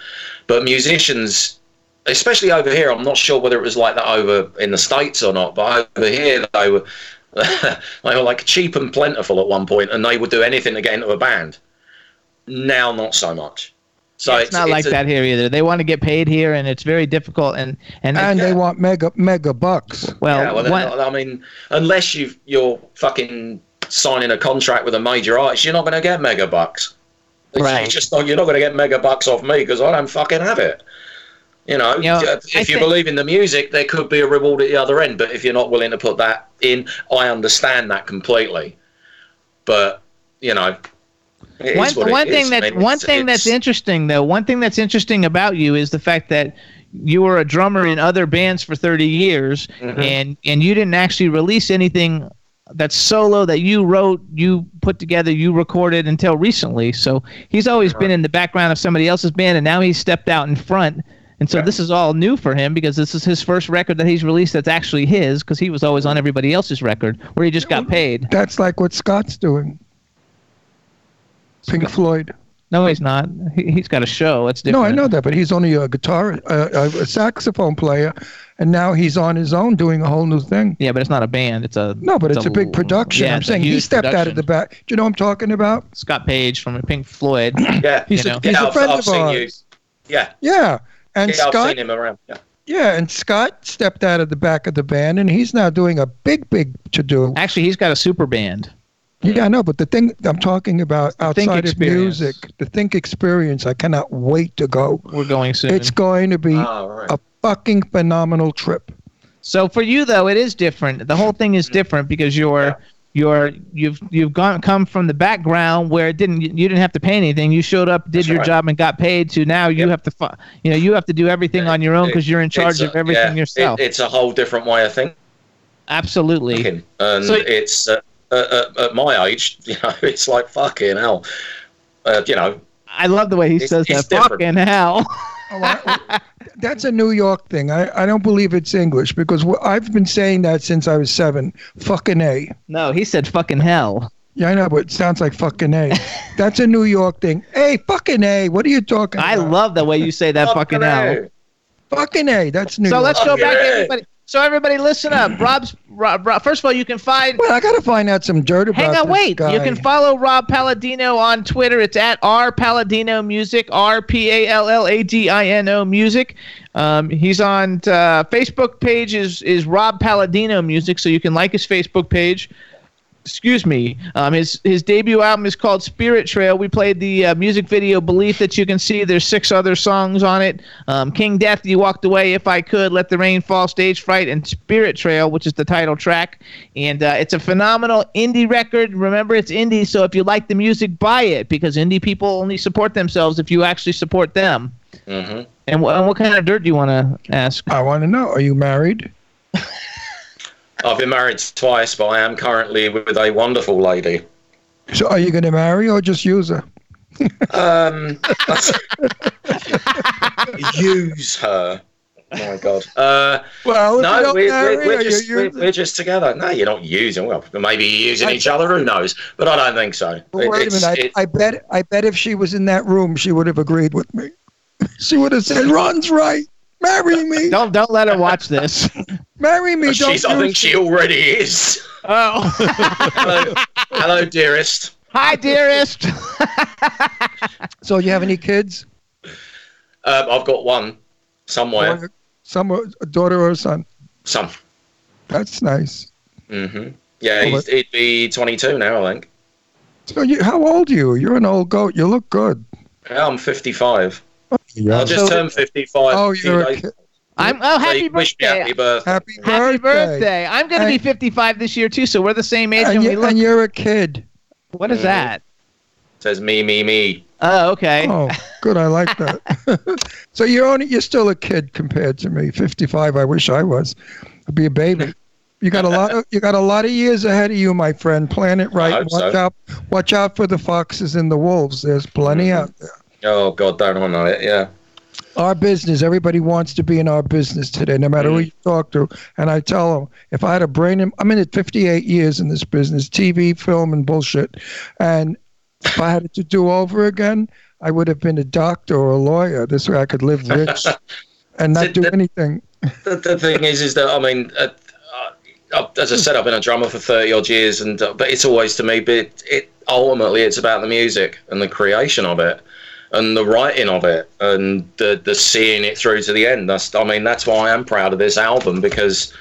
but musicians especially over here, I'm not sure whether it was like that over in the states or not, but over here they were they were like cheap and plentiful at one point, and they would do anything to get into a band. Now, not so much. So it's, not like a- that here either. They want to get paid here, and it's very difficult. And and, And they want mega mega bucks. well, yeah, well, they're one- I mean, unless you you're fucking signing a contract with a major artist, you're not going to get mega bucks. It's Right. just not, you're not going to get mega bucks off me because I don't fucking have it. You know, You know, if I you think- believe in the music, there could be a reward at the other end. But if you're not willing to put that in, I understand that completely. But you know, it one is what it one thing is. I that mean, one it's- thing that's interesting though one thing that's interesting about you is the fact that you were a drummer in other bands for 30 years Mhm. and and you didn't actually release anything that's solo that you wrote you put together you recorded until recently so he's always been in the background of somebody else's band and now he's stepped out in front and so this is all new for him because this is his first record that he's released that's actually his because he was always on everybody else's record where he just got paid That's like what Scott's doing. Pink Floyd. no he's not he, he's got a show it's different No, I know that, but he's only a guitar, uh, a saxophone player, and now he's on his own doing a whole new thing. Yeah, but it's not a band. It's a No, but it's a big production. Yeah, I'm saying he huge stepped out of the back. Do you know what I'm talking about? Scott Page from Pink Floyd. yeah, He's a, know. he's yeah, a I've, friend I've of seen you. ours. Yeah, Yeah, and yeah, I've Scott. seen him around. Yeah. Yeah, and Scott stepped out of the back of the band, and he's now doing a big, big to do. Actually, he's got a super band. Yeah, I know, but the thing I'm talking about The outside of music, the Think Experience, I cannot wait to go. We're going soon. It's going to be Oh, right. a fucking phenomenal trip. so for you though, it is different. The whole thing is different because you're you're you've you've gone come from the background where it didn't you didn't have to pay anything. You showed up, did That's your right. job, and got paid. To now you Yep. have to you know you have to do everything on your own because you're in charge a- of everything yeah, yourself. It, it's a whole different way of thinking. Absolutely. And So- it's uh, uh, uh, at my age, you know, it's like fucking hell. Uh, you know, I love the way he It's- says it's that. different. Fucking hell. Oh, I- that's a New York thing. I, I don't believe it's English because I've been saying that since I was seven. Fucking A. no, he said fucking hell. Yeah, I know, but it sounds like fucking A. That's a New York thing. Hey, fucking A. What are you talking about? I about? love the way you say that fucking hell. Fucking A. That's New So York. let's go back, everybody. So everybody, listen up. Rob's Rob, Rob. First of all, you can find. Well, I got to find out some dirt about Hang on, wait. guy. You can follow Rob Palladino on Twitter. It's at R Palladino Music, R P A L L A D I N O Music. Um, he's on uh, Facebook page is is Rob Palladino Music, so you can like his Facebook page. Excuse me. Um, his his debut album is called Spirit Trail. We played the uh, music video Belief that you can see. There's six other songs on it. Um, King Death, You Walked Away, If I Could, Let the Rain Fall, Stage Fright, and Spirit Trail, which is the title track. And uh, it's a phenomenal indie record. Remember, it's indie, so if you like the music, buy it because indie people only support themselves if you actually support them. hmm And, wh- and what kind of dirt do you want to ask? I want to know. Are you married? I've been married twice, but I am currently with a wonderful lady. So are you going to marry or just use her? Um, use her. Oh my god. Uh, Well, no, don't we're, marry we're, we're, just, we're, we're just together. No, you're not using. Well, maybe you're using I- each other. Who knows? But I don't think so. Well, wait a minute. it- I, I bet. I bet if she was in that room, she would have agreed with me. She would have said, "Ron's right. Marry me. Don't don't let her watch this. Marry me. Don't she's, I think she already is. Oh, Hello, hello, dearest. hi, dearest. So you have any kids? Um, I've got one somewhere. Or Some a daughter or a son? Some. That's nice. Mm-hmm. Yeah, Well, he's, he'd be 22 now, I think. So you, how old are you? You're an old goat. You look good. Yeah, I'm 55. I Yeah. just So- turned 55. Oh, you're a days kid. I'm oh happy you birthday. happy birthday. Happy birthday. Happy birthday. I'm going to be 55 this year too, so we're the same age and, And, we you, look and you're a kid. What is that? Says me, me, me. Oh, okay. Oh, good. I like that. so you're only you're still a kid compared to me. 55. I wish I was. I'd be a baby. You got a lot of you got a lot of years ahead of you, my friend. Plan it right. Watch so. out. Watch out for the foxes and the wolves. There's plenty Mhm. out there. Oh, God, don't I know it? Yeah. Our business. Everybody wants to be in our business today, no matter who Mm. you talk to. And I tell them, if I had a brain, in, I'm in it 58 years in this business, TV, film, and bullshit. And if I had it to do over again, I would have been a doctor or a lawyer. This way, I could live rich and not Th- do th- anything. the, the thing is, is that I mean, uh, uh, as I said, I've been a drummer for thirty odd years, and uh, but it's always to me, but it, it ultimately it's about the music and the creation of it, and the writing of it, and the the seeing it through to the end. That's I mean, that's why I am proud of this album because.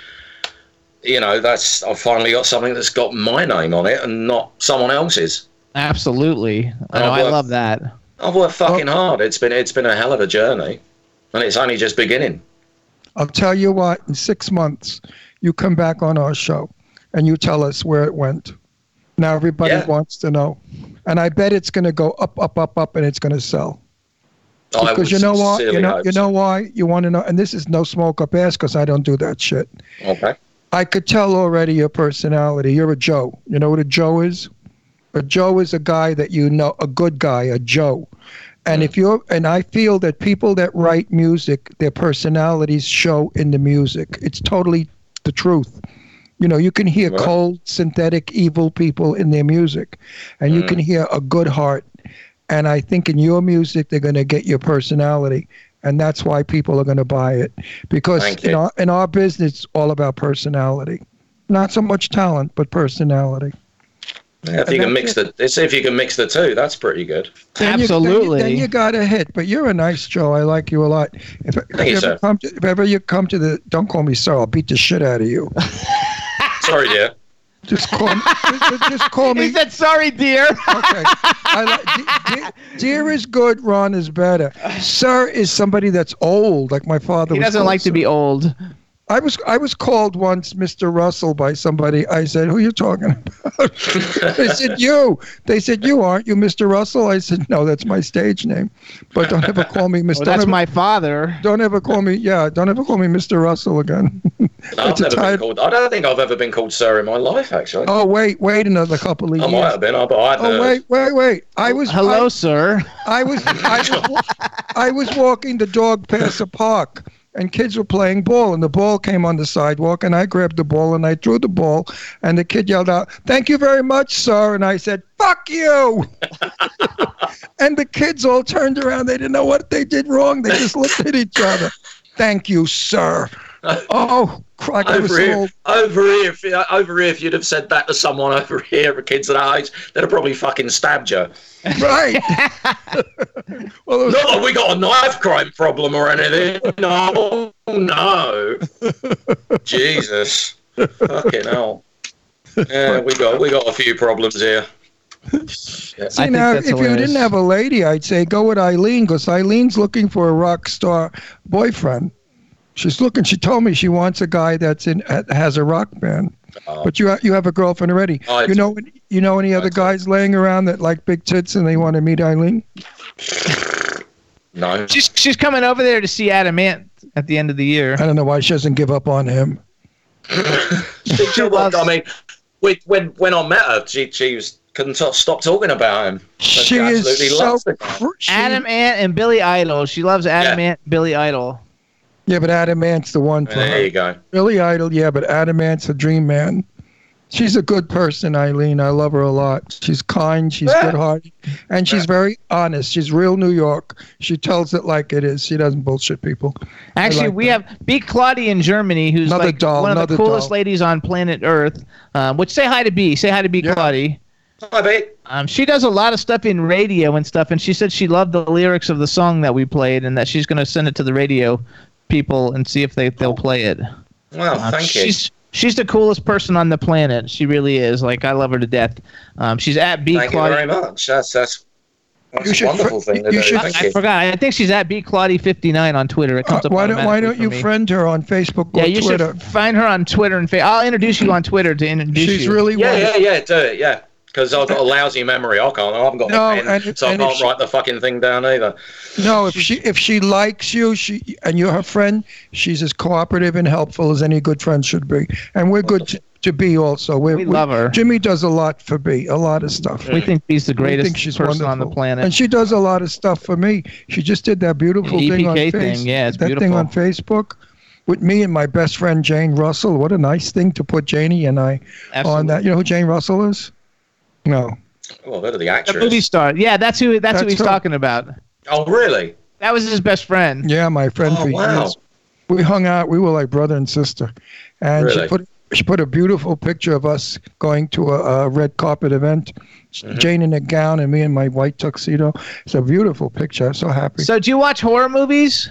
You know, that's I've finally got something that's got my name on it and not someone else's. Absolutely. Oh, I know, Oh, I love that. I've worked fucking hard. It's been it's been a hell of a journey, and it's only just beginning. I'll tell you what, in six months, you come back on our show and you tell us where it went. Now everybody Yeah. wants to know. And I bet it's going to go up, up, up, up, and it's going to sell. I Because you know why? You know, you so. know why? You want to know? And this is no smoke up ass because I don't do that shit. Okay. I could tell already your personality. You're a Joe. You know what a Joe is? A Joe is a guy that you know, a good guy, a Joe. And if you're, and I feel that people that write music, their personalities show in the music. It's totally the truth. You know, you can hear Right. cold, synthetic, evil people in their music, and you Mm. can hear a good heart. And I think in your music, they're going to get your personality. And that's why people are going to buy it. Because Thank in you. our, in our business, it's all about personality. Not so much talent, but personality. Yeah, if And you can that's mix the, let's see if you can mix the two. That's pretty good. Then you- Absolutely. then, you, then you got a hit. But you're a nice Joe. I like you a lot. If, if, Thank you, ever sir. come to, if ever you come to the, don't call me sir. I'll beat the shit out of you. Sorry, dear. Just call me. just, just call me. He said, "Sorry, dear." Okay. I like, de- de- dear is good. Ron is better. Sir is somebody that's old, like my father. he was doesn't called like to be old. I was I was called once Mr. Russell by somebody. I said, "Who are you talking about?" they said, "You." They said, "You aren't you, Mr. Russell?" I said, "No, that's my stage name, but don't ever call me Mr. Well, that's ever- my father. Don't ever call me. Yeah, don't ever call me Mr. Russell again. I've It's a never been called. I don't think I've ever been called sir in my life. Actually, oh wait, wait another couple of I years. might have been. I, but I Oh wait, wait, wait! I was Hello, I, sir. I was I was I was walking the dog past a park, and kids were playing ball, and the ball came on the sidewalk, and I grabbed the ball and I threw the ball, and the kid yelled out, "Thank you very much, sir," and I said, "Fuck you!" and the kids all turned around. They didn't know what they did wrong. They just looked at each other. Thank you, sir. Oh, crack! Over here, so over here, if, over here, if you'd have said that to someone over here, at kids at our age, they'd have probably fucking stabbed you. right. well, it was, Not that we got a knife crime problem or anything. No, no. Jesus, fucking hell. Yeah, we got we got a few problems here. Yeah. See now, if you didn't have a lady, I'd say go with Eileen because Eileen's looking for a rock star boyfriend. She's looking. She told me she wants a guy that's in has a rock band. Uh-huh. But you ha- you have a girlfriend already. Oh, you know you know any other guys laying around that like big tits and they want to meet Eileen? No. She's she's coming over there to see Adam Ant at the end of the year. I don't know why she doesn't give up on him. She loves- I mean, we, when when I met her, she she was couldn't t- stop talking about him. She is absolutely so loves the guy. cr- she- Adam Ant and Billy Idol. She loves Adam Ant, Billy Idol. Yeah, but Adam Ant's the one for There her. you go. Billy Idol, yeah, but Adam Ant's a dream man. She's a good person, Eileen. I love her a lot. She's kind, she's good-hearted, and she's very honest. She's real New York. She tells it like it is. She doesn't bullshit people. Actually, like we that. have B. Claudia in Germany, who's Another like doll, one of the coolest doll. ladies on planet Earth. Um, which say hi to B. Say hi to B. Claudia. Hi, babe. Um, she does a lot of stuff in radio and stuff, and she said she loved the lyrics of the song that we played, and that she's going to send it to the radio people and see if they they'll play it. Well, Uh, thank you. she's she's the coolest person on the planet. She really is. Like I love her to death. Um, she's at B. Thank you Claudia. very much. That's that's, that's You a wonderful fr- thing to you do. should- Thank I forgot. I think she's at B. Claudia fifty nine on Twitter. It comes Uh, up. why don't Why don't you me. friend her on Facebook Yeah, or you Twitter? should find her on Twitter and fa- I'll introduce you on Twitter to introduce She's you. really Yeah, wonderful. yeah, yeah. Do it. Yeah. Because I've got a lousy memory. I can't. I haven't got No, a pen, and so I and if can't she- write the fucking thing down either. No, if she if she likes you, she and you're her friend, she's as cooperative and helpful as any good friend should be. And we're good to, to be also. We're, We love her. Jimmy does a lot for B, a lot of stuff. We think he's the We greatest think she's person on the planet. And she does a lot of stuff for me. She just did that beautiful The thing on EPK face, yeah, it's that thing on Facebook with me and my best friend Jane Russell. What a nice thing to put Janie and I on that. You know who Jane Russell is? No. Well, they're the actors. the movie star. Yeah, that's who. That's, who he's her. talking about. Oh, really? That was his best friend. Yeah, my friend Oh, for wow. years. We hung out. We were like brother and sister, and Really? she put she put a beautiful picture of us going to a, a red carpet event. Mm-hmm. Jane in a gown and me in my white tuxedo. It's a beautiful picture. I'm so happy. So, do you watch horror movies?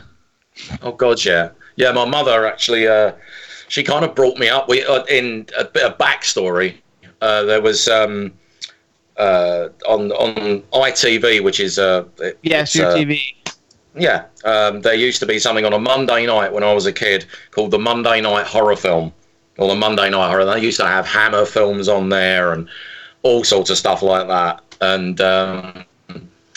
Oh God, yeah, yeah. My mother actually, uh, she kind of brought me up. We uh, in a bit of backstory. Uh, there was um, uh, on on ITV, which is uh, it- Yes, it's, your uh, TV. Yeah, um, there used to be something on a Monday night when I was a kid called the Monday Night Horror Film, or the Monday Night Horror. They used to have Hammer films on there and all sorts of stuff like that. And um,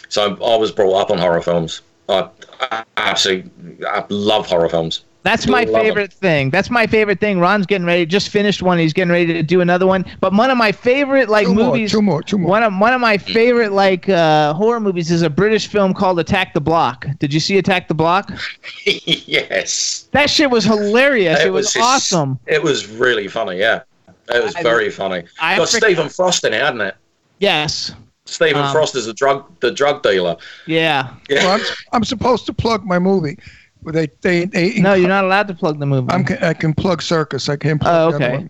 so I was brought up on horror films. I, I absolutely, I love horror films. That's my Love 'em. favorite thing. That's my favorite thing. Ron's getting ready. Just finished one. He's getting ready to do another one. But one of my favorite like Two more, movies. two more, two more. One of one of my favorite like uh, horror movies is a British film called Attack the Block. Did you see Attack the Block? yes, That shit was hilarious. It, was, his- awesome. It was really funny. Yeah, it was I- very funny. I Got Stephen Frost in it, hadn't it? Yes. Stephen Um, Frost is the drug the drug dealer. Yeah. Yeah. Well, I'm, I'm supposed to plug my movie. They, they, they, No, you're not allowed to plug the movie. I'm, I can plug Circus. I can't plug Oh, the other okay.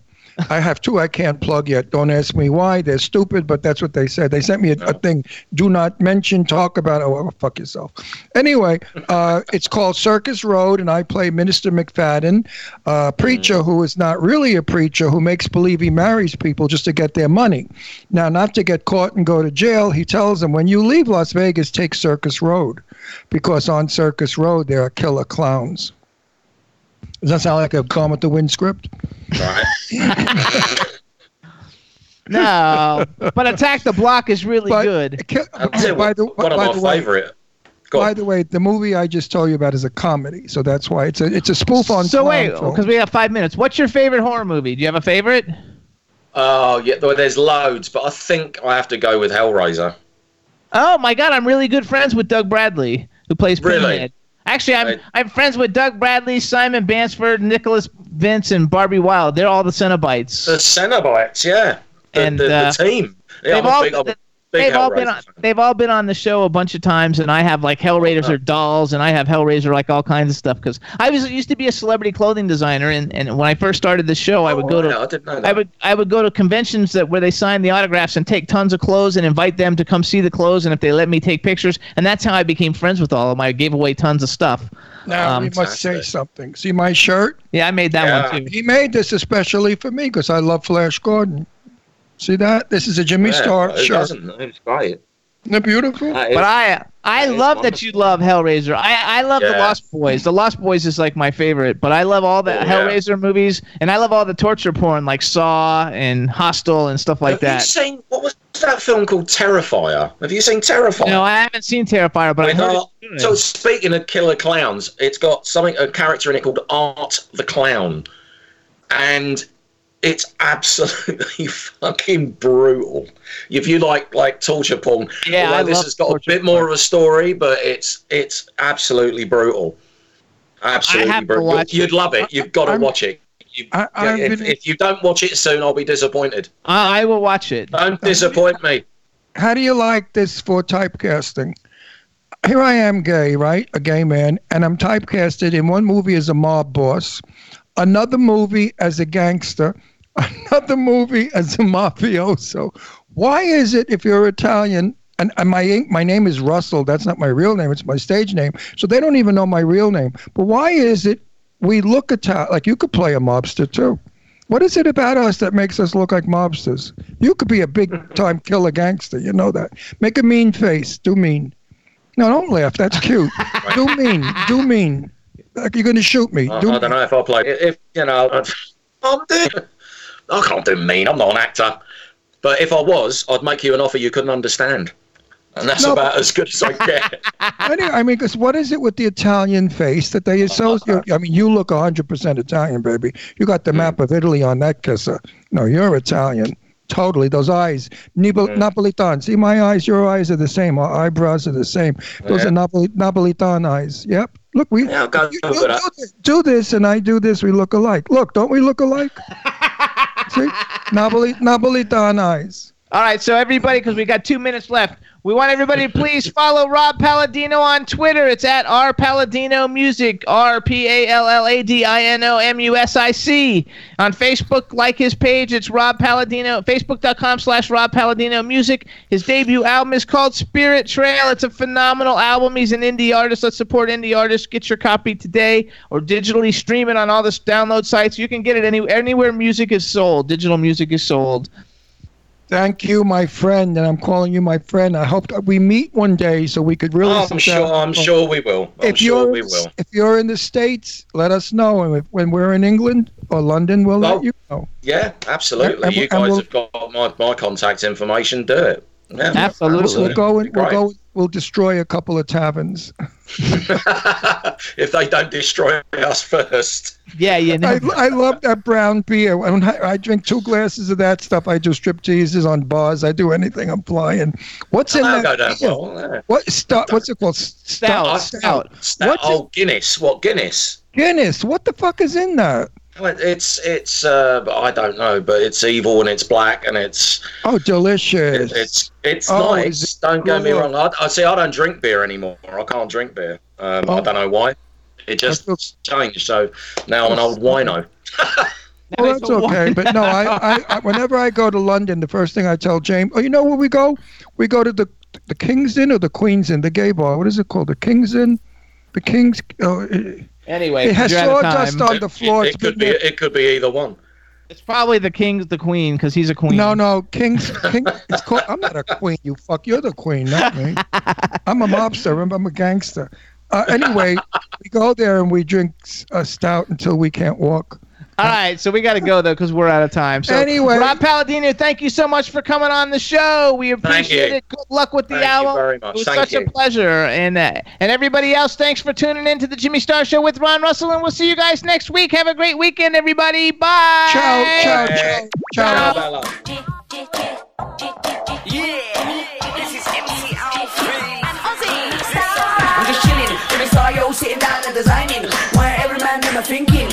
I have two I can't plug yet. Don't ask me why. They're stupid, but that's what they said. They sent me a, a thing. Do not mention, talk about. Oh, well, fuck yourself. Anyway, uh, it's called Circus Road, and I play Minister McFadden, a preacher who is not really a preacher, who makes believe he marries people just to get their money. Now, not to get caught and go to jail, he tells them, when you leave Las Vegas, take Circus Road, because on Circus Road there are killer clowns. Does that sound like a Gone with the Wind script? Right. No, but Attack the Block is really But- good. Ki- I'll tell you by the, one of by my the way, favorite. Go by on. the way, the movie I just told you about is a comedy, so that's why it's a it's a spoof on. So wait, because we have five minutes. What's your favorite horror movie? Do you have a favorite? Oh yeah, there's loads, but I think I have to go with Hellraiser. Oh my God, I'm really good friends with Doug Bradley, who plays Really? Actually, I'm I'm friends with Doug Bradley, Simon Bamford, Nicholas Vince, and Barbie Wilde. They're all the Cenobites. The Cenobites, yeah. The, And, the, uh, the team. Yeah, they've all- big They've all been on, they've all been on the show a bunch of times, and I have like Hellraisers or dolls, and I have Hellraiser like all kinds of stuff because I was used to be a celebrity clothing designer, and, and when I first started the show, I would go to wow, I didn't know that. I would I would go to conventions that where they sign the autographs and take tons of clothes and invite them to come see the clothes, and if they let me take pictures, and that's how I became friends with all of them. I gave away tons of stuff. Now Um, we must say something. See my shirt? Yeah, I made that one too. He made this especially for me because I love Flash Gordon. See that? This is a Jimmy Yeah, Star who shirt. doesn't? It's great. Isn't it beautiful? That is- But I I love that you love Hellraiser. I I love the Lost Boys. The Lost Boys is like my favorite, but I love all the Oh, yeah. Hellraiser movies, and I love all the torture porn like Saw and Hostel and stuff like Have that. you seen what was that film called Terrifier? Have you seen Terrifier? No, I haven't seen Terrifier, but I With heard Art- it's so speaking of killer clowns, it's got something a character in it called Art the Clown, and it's absolutely fucking brutal. If you like like torture porn, Yeah, although I this love has got a torture bit more of a story, but it's it's absolutely brutal. Absolutely brutal. You'd love it. You've got to I'm- watch it. You, I- I've if, been- if you don't watch it soon, I'll be disappointed. I, I will watch it. Don't disappoint me. How do you like this for typecasting? Here I am, gay, right? A gay man, and I'm typecasted in one movie as a mob boss, another movie as a gangster, another movie as a mafioso. Why is it if you're Italian? And, and my my name is Russell. That's not my real name. It's my stage name. So they don't even know my real name. But why is it we look Italian? Like you could play a mobster too. What is it about us that makes us look like mobsters? You could be a big time killer gangster. You know that. Make a mean face. Do mean. No, don't laugh. That's cute. do mean. Do mean. Like you're going to shoot me. I, Do I don't know if I'll play. If you know, I'd- I'm doing. I can't do mean. I'm not an actor. But if I was, I'd make you an offer you couldn't understand, and that's No, about as good as I get. Anyway, I mean, because what is it with the Italian face that they associate? I mean, you look 100% Italian, baby. You got the hmm. map of Italy on that kisser. Uh, no, you're Italian. Totally. Those eyes. Nibol- hmm. Napolitan. See, my eyes, your eyes are the same. Our eyebrows are the same. Those Yeah. are Napoli- Napolitan eyes. Yep. Look, we Yeah, I'll go you, over you do, this, do this and I do this. We look alike. Look, don't we look alike? See? Napolitan eyes. All right, so everybody, because we got two minutes left, we want everybody to please follow Rob Palladino on Twitter. It's at R Palladino Music, R P A L L A D I N O M U S I C. On Facebook, like his page, it's Rob Palladino, facebook.com slash Rob Palladino Music. His debut album is called Spirit Trail. It's a phenomenal album. He's an indie artist. Let's support indie artists. Get your copy today or digitally stream it on all the download sites. You can get it any, anywhere music is sold. Digital music is sold. Thank you, my friend, and I'm calling you my friend. I hope that we meet one day so we could really. Oh, I'm sure. down. I'm sure we will. I'm if sure you're we will. if you're in the states, let us know, and if, when we're in England or London, we'll Well, let you know. Yeah, absolutely. And- you and guys we'll- have got my, my contact information. Do it. Yeah, Absolutely. We'll go and we'll Great. go. We'll destroy a couple of taverns. if they don't destroy us first. Yeah, you know. I, I love that brown beer. When I, I drink two glasses of that stuff, I do strip teases on bars. I do anything. I'm flying. What's in That'll go down beer? well. yeah. What stout? What's it called? Stout. Stout. Stout. What's oh, Guinness. What Guinness? Guinness. What the fuck is in that? Well, It's it's uh, I don't know, but it's evil and it's black and it's Oh, delicious. it's it's Oh, nice. it Don't get me good? wrong. I, I see. I don't drink beer anymore. I can't drink beer. Um, Oh. I don't know why. It just changed. So now I'm an old wino. Well, that's okay. But no, I, I, I, whenever I go to London, the first thing I tell James, oh, you know where we go? We go to the the King's Inn or the Queen's Inn, the gay bar. What is it called? The King's Inn, the King's. Oh, it, Anyway, it has you're out of sawdust on the floor. It, It's it could be. there- It could be either one. It's probably the king's the queen because he's a queen. No, no, King's King. It's called. I'm not a queen. You fuck. You're the queen, not me. I'm a mobster. I'm, I'm a gangster. Uh, anyway, we go there and we drink a stout until we can't walk. All right, so we got to go though because we're out of time. So Anyway. Rob Palladino, thank you so much for coming on the show. We appreciate it. Good luck with the Thank you album. very much. It was Thank such you. a pleasure, and uh, and everybody else, thanks for tuning in to the Jimmy Star Show with Ron Russell, and we'll see you guys next week. Have a great weekend, everybody. Bye. Ciao, ciao, ciao, ciao. Bella. I'm just chilling, with a star, yo, sitting and designing. Where every man them a thinking,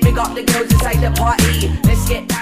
Big up the girls inside the party. Let's get